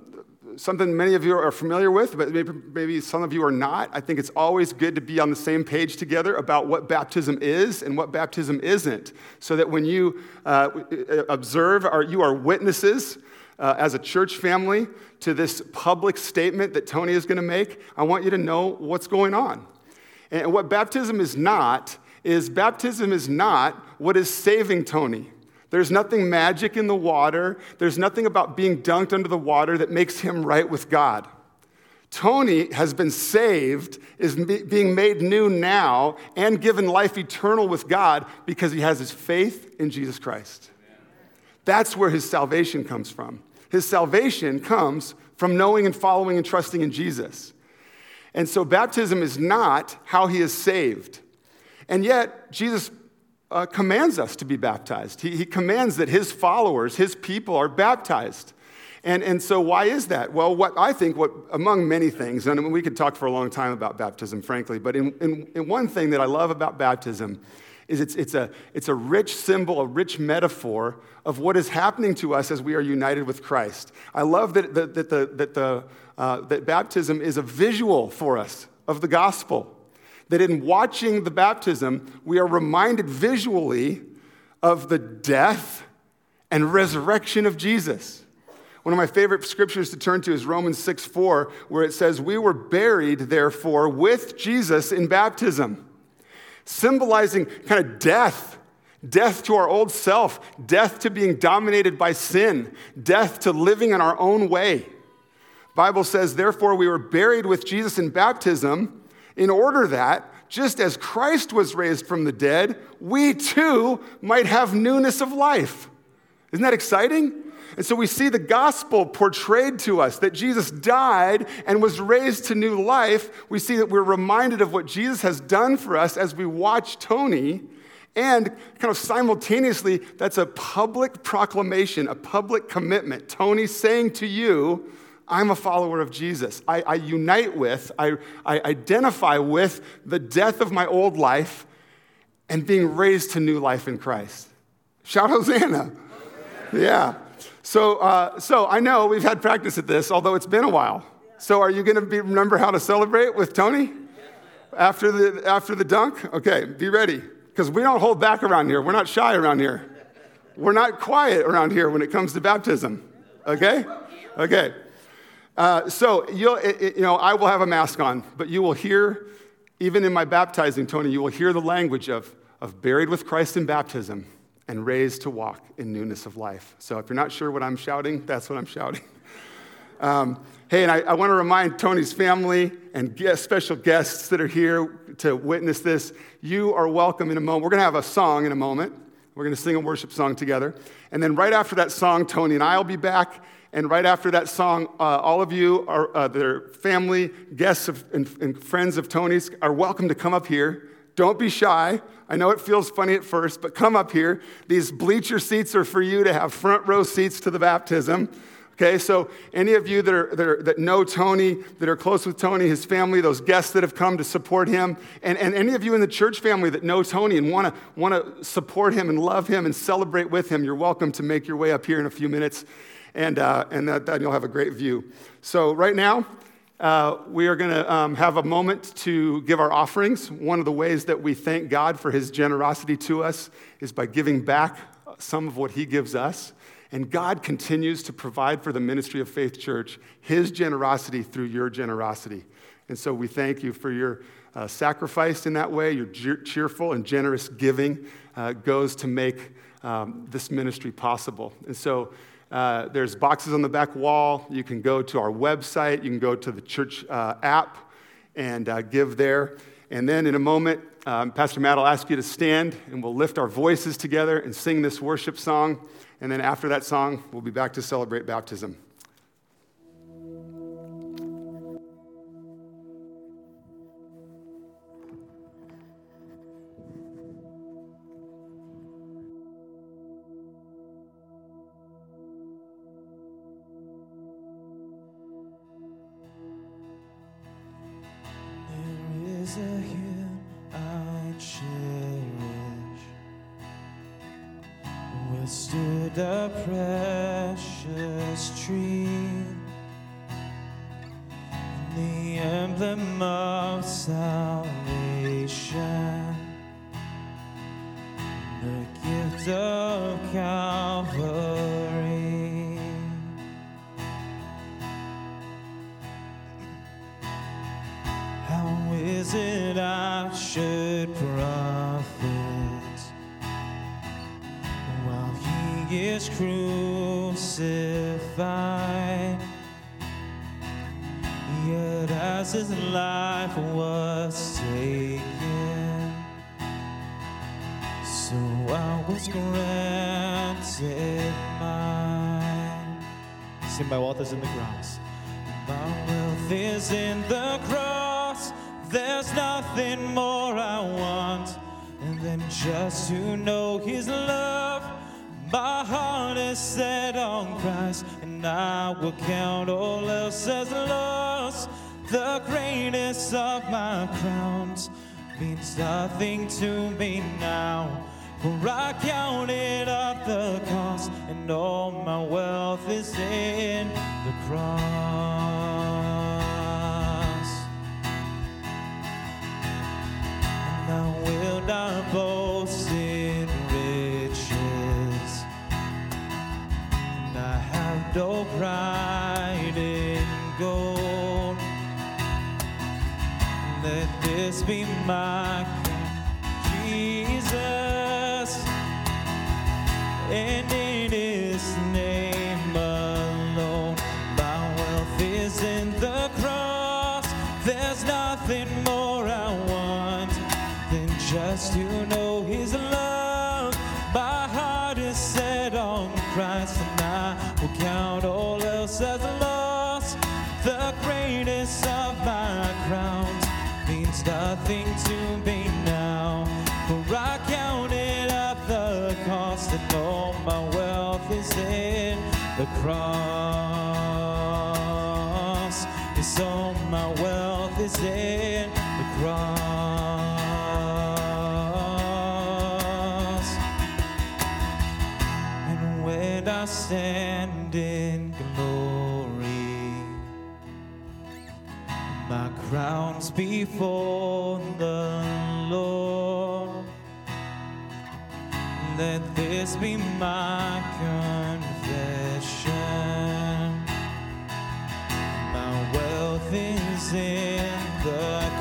something many of you are familiar with, but maybe, maybe some of you are not. I think it's always good to be on the same page together about what baptism is and what baptism isn't, so that when you uh, observe, or you are witnesses. Uh, as a church family, to this public statement that Tony is going to make, I want you to know what's going on. And what baptism is not is baptism is not what is saving Tony. There's nothing magic in the water. There's nothing about being dunked under the water that makes him right with God. Tony has been saved, is being made new now, and given life eternal with God because he has his faith in Jesus Christ. That's where his salvation comes from. His salvation comes from knowing and following and trusting in Jesus. And so baptism is not how he is saved. And yet, Jesus uh, commands us to be baptized. He, he commands that his followers, his people, are baptized. And, and so, why is that? Well, what I think, what among many things, and we could talk for a long time about baptism, frankly, but in, in, in one thing that I love about baptism is it's, it's, a, it's a rich symbol, a rich metaphor of what is happening to us as we are united with Christ. I love that, that, that, the, that, the, uh, that baptism is a visual for us of the gospel. That in watching the baptism, we are reminded visually of the death and resurrection of Jesus. One of my favorite scriptures to turn to is Romans 6 4, where it says, We were buried, therefore, with Jesus in baptism symbolizing kind of death death to our old self, death to being dominated by sin, death to living in our own way. Bible says, therefore, we were buried with Jesus in baptism in order that, just as Christ was raised from the dead, we too might have newness of life. Isn't that exciting? And so we see the gospel portrayed to us that Jesus died and was raised to new life. We see that we're reminded of what Jesus has done for us as we watch Tony. And kind of simultaneously, that's a public proclamation, a public commitment. Tony saying to you, I'm a follower of Jesus. I, I unite with, I, I identify with the death of my old life and being raised to new life in Christ. Shout Hosanna. Yeah. So, uh, so I know we've had practice at this, although it's been a while. So, are you going to remember how to celebrate with Tony after the after the dunk? Okay, be ready because we don't hold back around here. We're not shy around here. We're not quiet around here when it comes to baptism. Okay, okay. Uh, so you'll, it, it, you know, I will have a mask on, but you will hear, even in my baptizing, Tony, you will hear the language of of buried with Christ in baptism and raised to walk in newness of life. So if you're not sure what I'm shouting, that's what I'm shouting. <laughs> Um, hey, and I, I want to remind Tony's family and guest, special guests that are here to witness this, you are welcome in a moment. We're going to have a song in a moment. We're going to sing a worship song together. And then right after that song, Tony and I will be back. And right after that song, uh, all of you, are, uh, their family, guests, of, and, and friends of Tony's, are welcome to come up here. Don't be shy. I know it feels funny at first, but come up here. These bleacher seats are for you to have front row seats to the baptism. Okay, so any of you that, are, that, are, that, know Tony, that are close with Tony, his family, those guests that have come to support him, and, and any of you in the church family that know Tony and want to want to support him and love him and celebrate with him, you're welcome to make your way up here in a few minutes, and, uh, and that, that you'll have a great view. So, right now, uh, we are going to um, have a moment to give our offerings. One of the ways that we thank God for his generosity to us is by giving back some of what he gives us. And God continues to provide for the ministry of Faith Church his generosity through your generosity. And so we thank you for your uh, sacrifice in that way. Your cheerful and generous giving uh, goes to make um, this ministry possible. And so uh, there's boxes on the back wall. You can go to our website. You can go to the church uh, app and uh, give there. And then in a moment, um, Pastor Matt will ask you to stand and we'll lift our voices together and sing this worship song. And then after that song, we'll be back to celebrate baptism. And all my wealth is in the cross. And I will not boast in riches, and I have no pride in gold. Let this be my Jesus, and before the Lord. Let this be my confession. My wealth is in the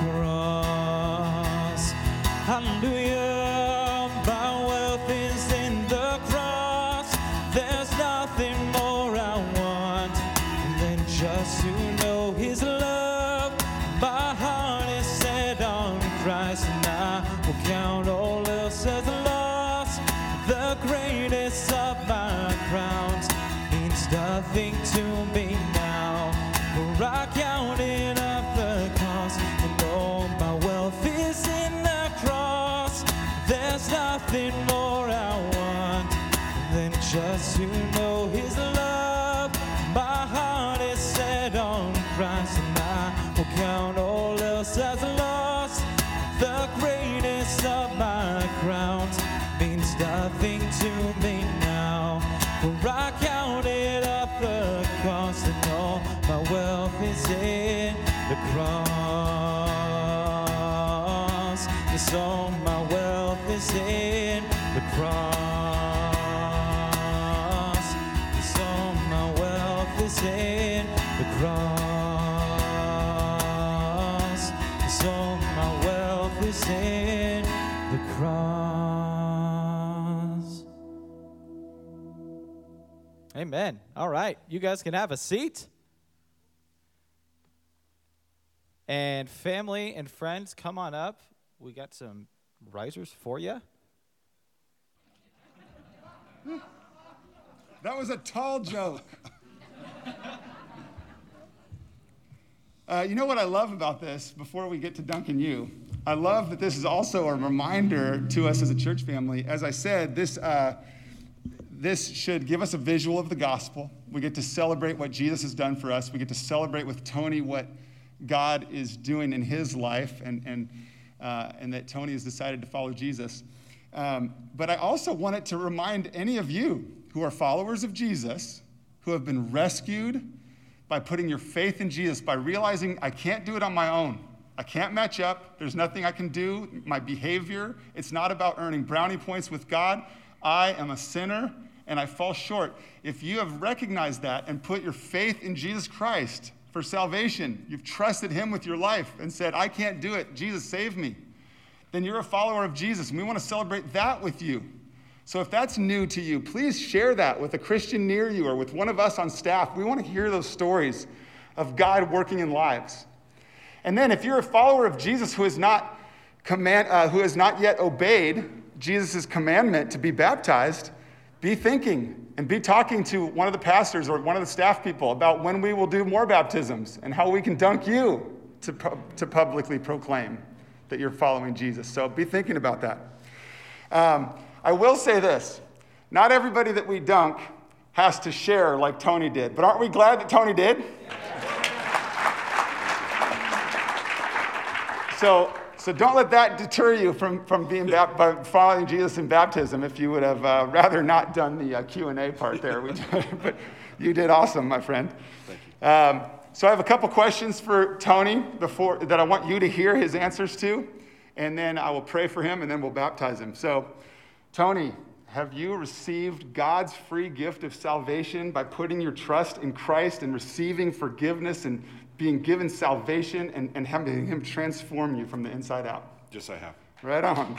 now. Amen. All right. You guys can have a seat. And family and friends, come on up. We got some risers for you. That was a tall joke. <laughs> Uh, you know what I love about this before we get to Duncan you? I love that this is also a reminder to us as a church family. As I said, this, uh, this should give us a visual of the gospel. We get to celebrate what Jesus has done for us. We get to celebrate with Tony what God is doing in his life and, and, uh, and that Tony has decided to follow Jesus. Um, but I also want it to remind any of you who are followers of Jesus, who have been rescued by putting your faith in Jesus, by realizing I can't do it on my own. I can't match up. There's nothing I can do. My behavior, it's not about earning brownie points with God. I am a sinner and I fall short. If you have recognized that and put your faith in Jesus Christ for salvation, you've trusted Him with your life and said, I can't do it. Jesus, save me. Then you're a follower of Jesus, and we want to celebrate that with you. So if that's new to you, please share that with a Christian near you or with one of us on staff. We want to hear those stories of God working in lives. And then if you're a follower of Jesus who has not, command, uh, who has not yet obeyed Jesus' commandment to be baptized, be thinking and be talking to one of the pastors or one of the staff people about when we will do more baptisms and how we can dunk you to, pu- to publicly proclaim that you're following Jesus. So be thinking about that. Um, I will say this not everybody that we dunk has to share like Tony did. But aren't we glad that Tony did? So, so don't let that deter you from, from being bap- by following Jesus in baptism. If you would have uh, rather not done the uh, Q and A part there, we <laughs> but you did awesome, my friend. Thank you. Um, so I have a couple questions for Tony before that I want you to hear his answers to, and then I will pray for him, and then we'll baptize him. So, Tony, have you received God's free gift of salvation by putting your trust in Christ and receiving forgiveness and being given salvation and, and having Him transform you from the inside out? Yes, I have. Right on.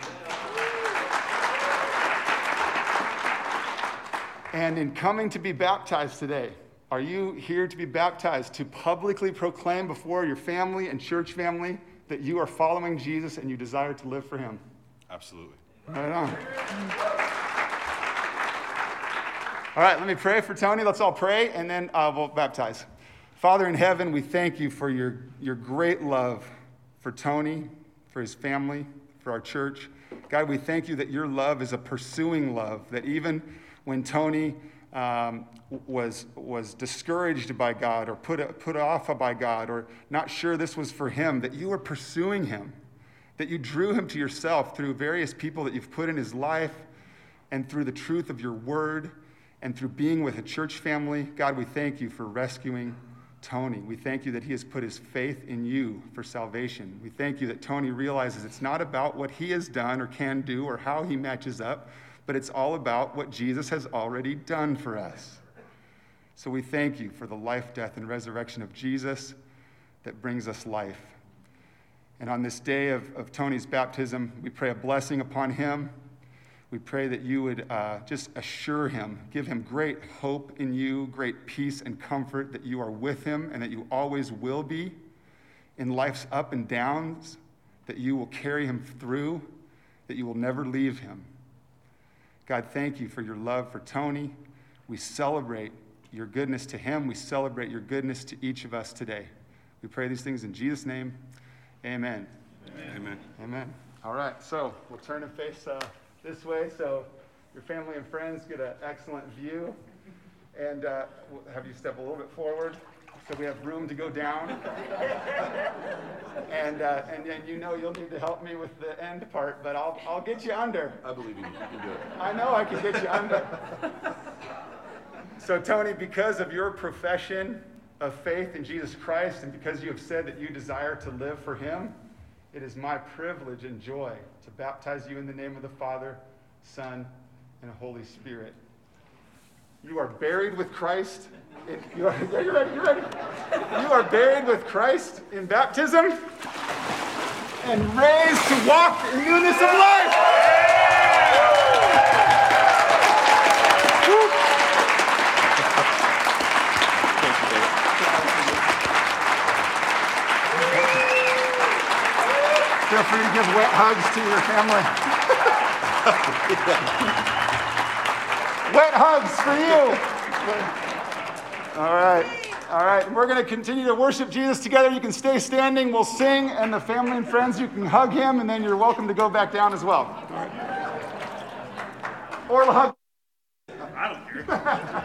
And in coming to be baptized today, are you here to be baptized to publicly proclaim before your family and church family that you are following Jesus and you desire to live for Him? Absolutely. Right on. All right, let me pray for Tony. Let's all pray, and then uh, we'll baptize. Father in heaven, we thank you for your, your great love for Tony, for his family, for our church. God, we thank you that your love is a pursuing love, that even when Tony um, was, was discouraged by God or put, put off by God or not sure this was for him, that you were pursuing him, that you drew him to yourself through various people that you've put in his life and through the truth of your word and through being with a church family. God, we thank you for rescuing Tony. We thank you that he has put his faith in you for salvation. We thank you that Tony realizes it's not about what he has done or can do or how he matches up, but it's all about what Jesus has already done for us. So we thank you for the life, death, and resurrection of Jesus that brings us life. And on this day of, of Tony's baptism, we pray a blessing upon him we pray that you would uh, just assure him, give him great hope in you, great peace and comfort that you are with him and that you always will be in life's up and downs, that you will carry him through, that you will never leave him. God, thank you for your love for Tony. We celebrate your goodness to him. We celebrate your goodness to each of us today. We pray these things in Jesus' name. Amen. Amen. Amen. Amen. All right, so we'll turn and face. Uh, this way so your family and friends get an excellent view. And uh, we'll have you step a little bit forward so we have room to go down. <laughs> and, uh, and, and you know you'll need to help me with the end part, but I'll, I'll get you under. I believe in you. You can do it. I know I can get you under. so, Tony, because of your profession of faith in Jesus Christ and because you have said that you desire to live for Him, it is my privilege and joy to baptize you in the name of the Father, Son, and Holy Spirit. You are buried with Christ. In, you are, yeah, you're ready, you're ready. You are buried with Christ in baptism and raised to walk in newness of life. Free to give wet hugs to your family. <laughs> wet hugs for you. All right. All right. We're going to continue to worship Jesus together. You can stay standing. We'll sing, and the family and friends, you can hug him, and then you're welcome to go back down as well. All right. Or hug. I don't care. <laughs>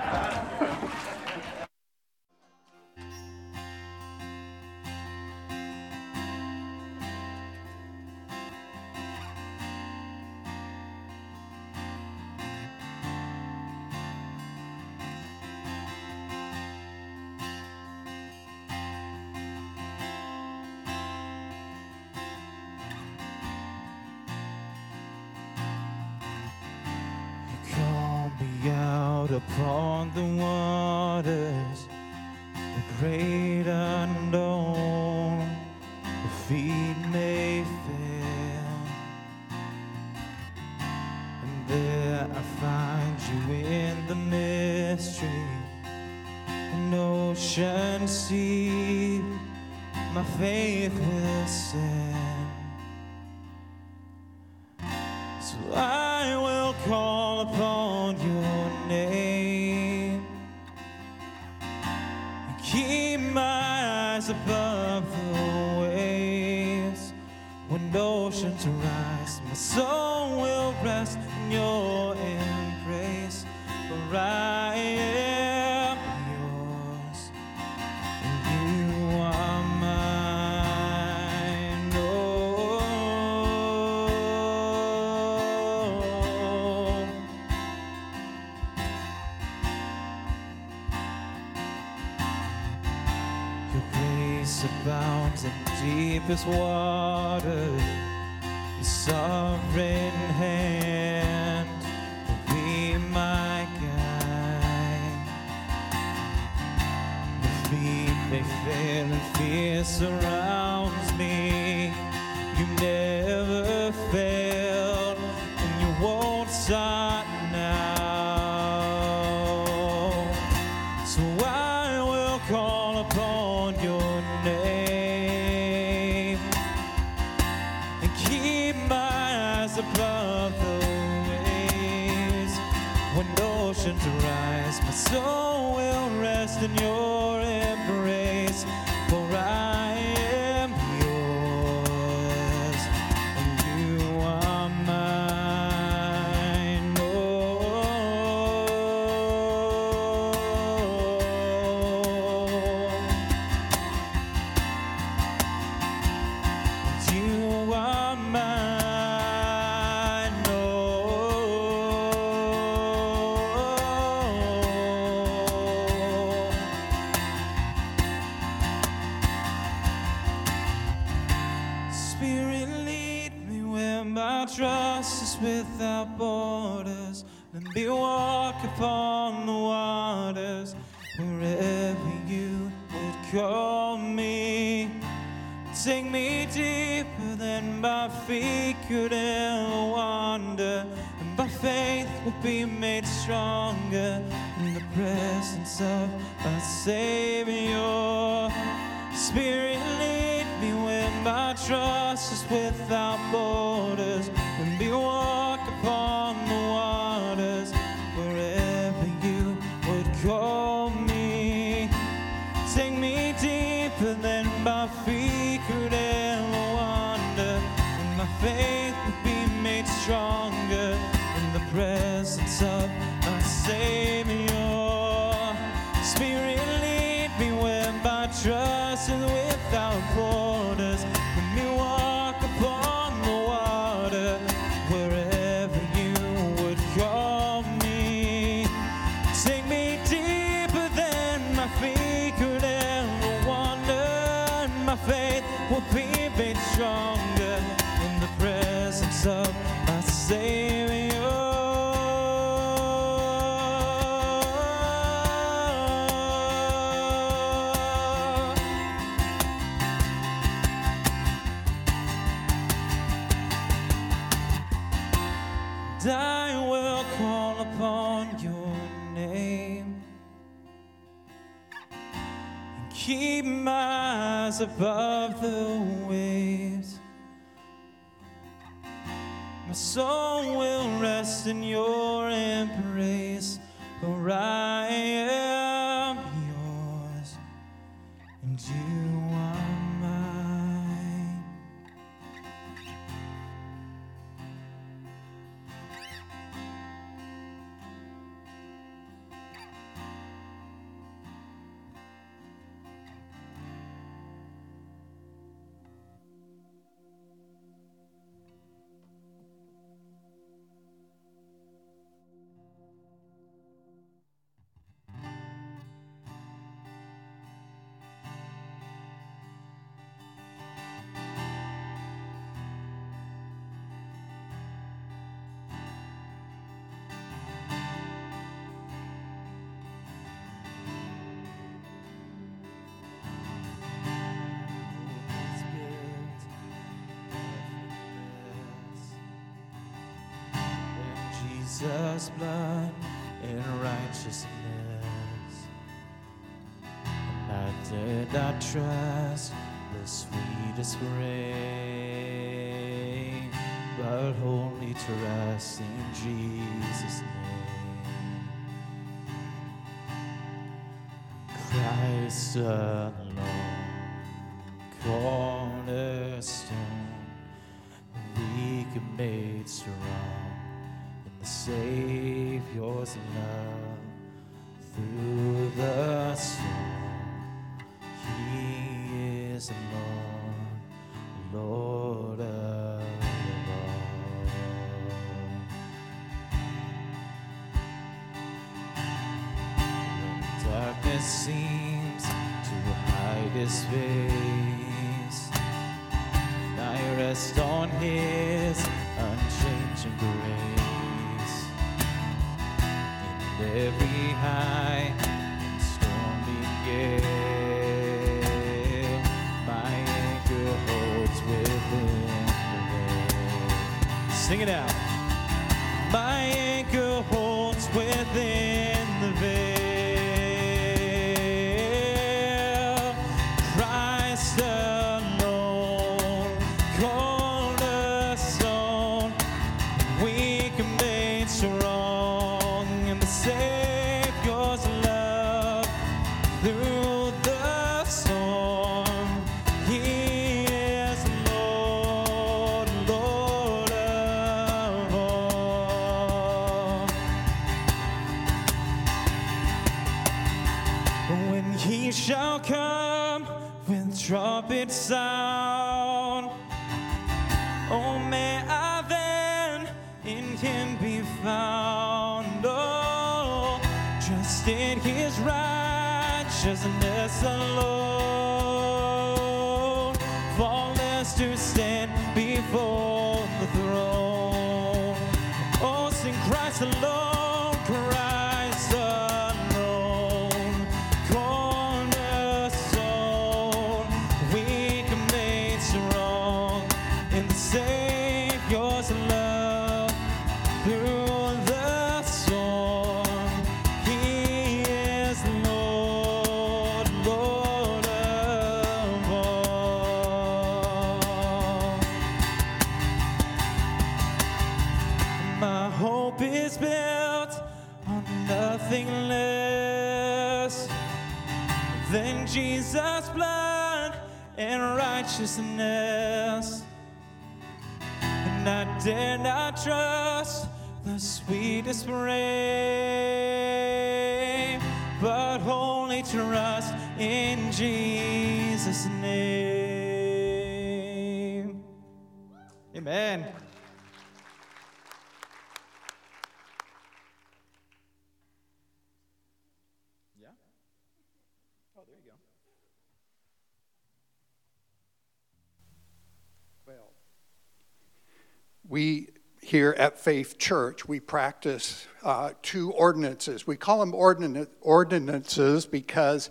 grace abounds in deepest waters, Your sovereign hand will be my guide. The feet may fail and fear surrounds me. You never save will be made stronger in the presence of my Savior. rise above the waves. My soul will rest in your embrace. Arise. darkness seems to hide his face. And I rest on his unchanging grace. In every high and stormy gale, my anchor holds within the veil. Sing it out. Righteousness alone, faultless to stand before the throne. Oh, sing Christ alone, righteousness. And I dare not trust the sweetest frame, but wholly trust in Jesus' name. Amen. Yeah? Oh, there you go. We here at Faith Church, we practice uh, two ordinances. We call them ordinance, ordinances because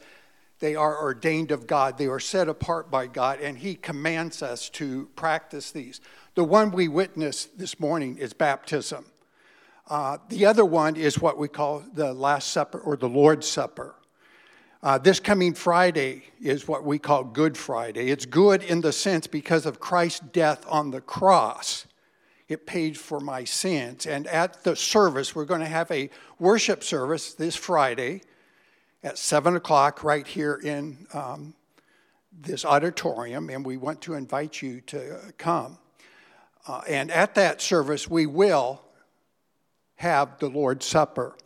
they are ordained of God. They are set apart by God, and He commands us to practice these. The one we witnessed this morning is baptism. Uh, the other one is what we call the Last Supper or the Lord's Supper. Uh, this coming Friday is what we call Good Friday. It's good in the sense because of Christ's death on the cross. It paid for my sins. And at the service, we're going to have a worship service this Friday at 7 o'clock right here in um, this auditorium, and we want to invite you to come. Uh, and at that service, we will have the Lord's Supper.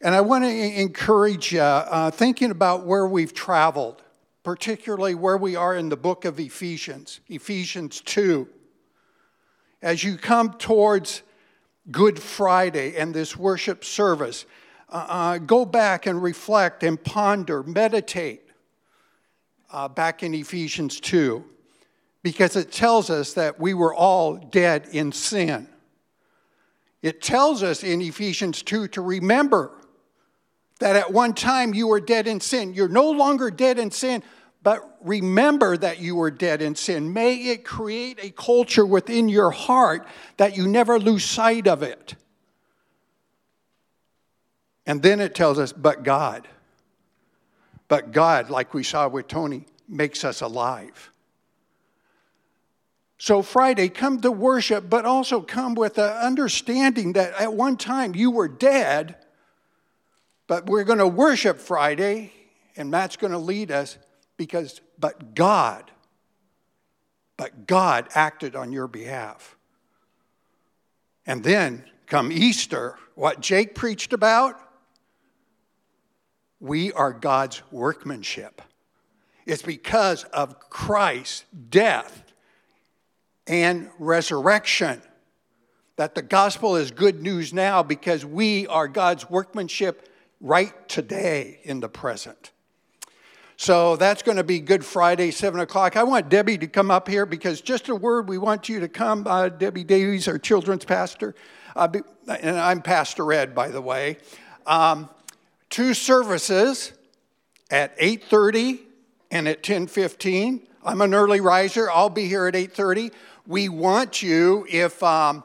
And I want to encourage you, uh, thinking about where we've traveled, particularly where we are in the book of Ephesians, Ephesians 2. As you come towards Good Friday and this worship service, uh, uh, go back and reflect and ponder, meditate uh, back in Ephesians 2, because it tells us that we were all dead in sin. It tells us in Ephesians 2 to remember that at one time you were dead in sin. You're no longer dead in sin, but remember that you were dead in sin. May it create a culture within your heart that you never lose sight of it. And then it tells us, but God. But God, like we saw with Tony, makes us alive. So, Friday, come to worship, but also come with an understanding that at one time you were dead, but we're going to worship Friday, and Matt's going to lead us because, but God, but God acted on your behalf. And then come Easter, what Jake preached about, we are God's workmanship. It's because of Christ's death and resurrection that the gospel is good news now because we are God's workmanship right today in the present. So that's going to be Good Friday, 7 o'clock. I want Debbie to come up here because just a word, we want you to come. Uh, Debbie Davies, our children's pastor. Uh, and I'm Pastor Ed, by the way. Um, two services at 8.30 and at 10.15. I'm an early riser. I'll be here at 8.30. We want you, if, um,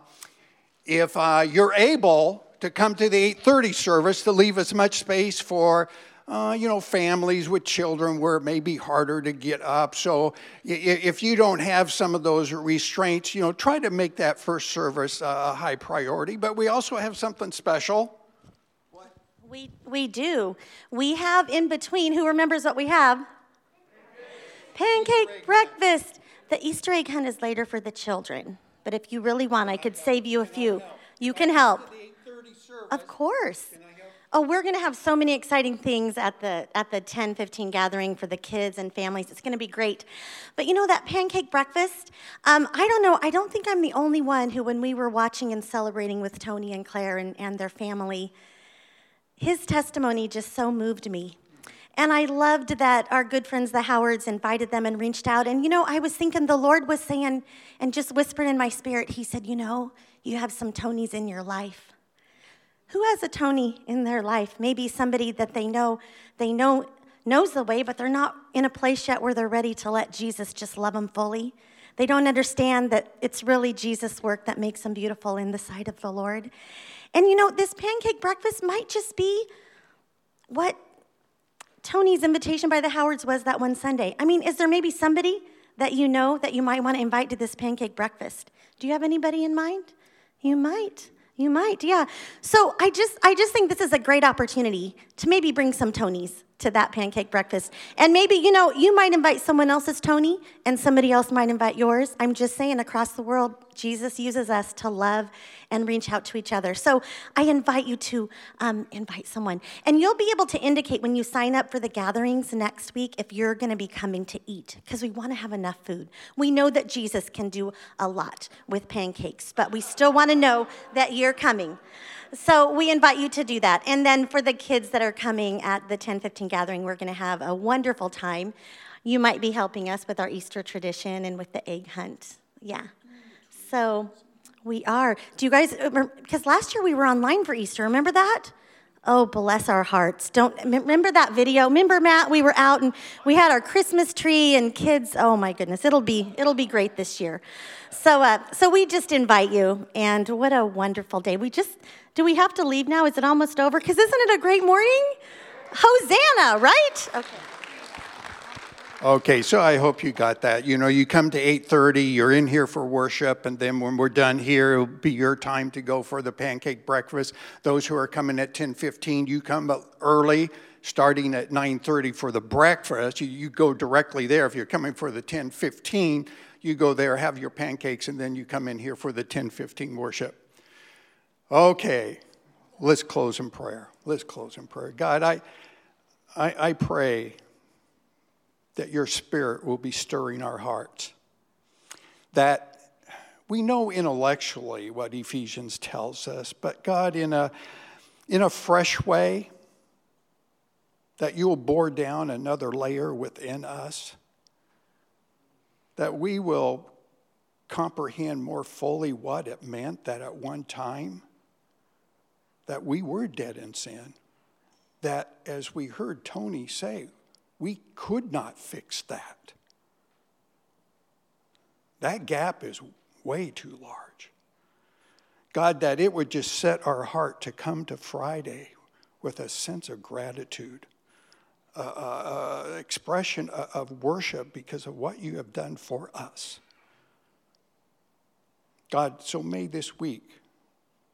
if uh, you're able to come to the 8.30 service, to leave as much space for uh, you know, families with children where it may be harder to get up. So if you don't have some of those restraints, you know, try to make that first service a high priority. But we also have something special. We, we do. We have in between, who remembers what we have? Pancake breakfast. The Easter egg hunt is later for the children. But if you really want, I could save you a few. You can help. Of course. Oh, we're going to have so many exciting things at the at the 10 15 gathering for the kids and families. It's going to be great. But you know that pancake breakfast? Um, I don't know. I don't think I'm the only one who, when we were watching and celebrating with Tony and Claire and, and their family, his testimony just so moved me. And I loved that our good friends, the Howards, invited them and reached out. And you know, I was thinking the Lord was saying, and just whispered in my spirit, He said, You know, you have some Tonys in your life who has a Tony in their life? Maybe somebody that they know they know knows the way, but they're not in a place yet where they're ready to let Jesus just love them fully. They don't understand that it's really Jesus' work that makes them beautiful in the sight of the Lord. And you know, this pancake breakfast might just be what Tony's invitation by the Howards was that one Sunday. I mean, is there maybe somebody that you know that you might want to invite to this pancake breakfast? Do you have anybody in mind? You might. You might, yeah. So I just I just think this is a great opportunity to maybe bring some Tonys to that pancake breakfast. And maybe, you know, you might invite someone else's Tony and somebody else might invite yours. I'm just saying across the world, Jesus uses us to love and reach out to each other. So I invite you to um, invite someone. And you'll be able to indicate when you sign up for the gatherings next week if you're going to be coming to eat, because we want to have enough food. We know that Jesus can do a lot with pancakes, but we still want to know that you're coming. So we invite you to do that. And then for the kids that are coming at the 1015 gathering, we're going to have a wonderful time. You might be helping us with our Easter tradition and with the egg hunt. Yeah. So we are. Do you guys, because last year we were online for Easter, remember that? Oh, bless our hearts. Don't remember that video. Remember Matt, we were out and we had our Christmas tree and kids. Oh my goodness, it'll be it'll be great this year. So uh, so we just invite you and what a wonderful day. We just do we have to leave now? Is it almost over? Cuz isn't it a great morning? Hosanna, right? Okay. Okay, so I hope you got that. You know, you come to 8:30, you're in here for worship, and then when we're done here, it'll be your time to go for the pancake breakfast. Those who are coming at 10:15, you come early, starting at 9:30 for the breakfast. You, you go directly there. If you're coming for the 10:15, you go there, have your pancakes, and then you come in here for the 10:15 worship. Okay, let's close in prayer. Let's close in prayer. God, I, I, I pray that your spirit will be stirring our hearts. That we know intellectually what Ephesians tells us, but God, in a, in a fresh way, that you will bore down another layer within us, that we will comprehend more fully what it meant that at one time that we were dead in sin, that as we heard Tony say, we could not fix that. That gap is way too large. God, that it would just set our heart to come to Friday with a sense of gratitude, uh, uh, expression of worship because of what you have done for us. God, so may this week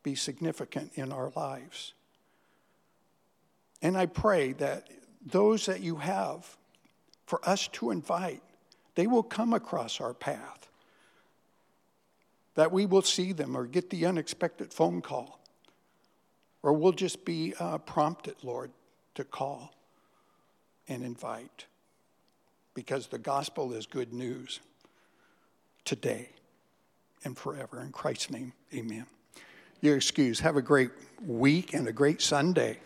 be significant in our lives. And I pray that those that you have for us to invite, they will come across our path. That we will see them or get the unexpected phone call. Or we'll just be uh, prompted, Lord, to call and invite. Because the gospel is good news today and forever. In Christ's name, amen. You're excused. Have a great week and a great Sunday.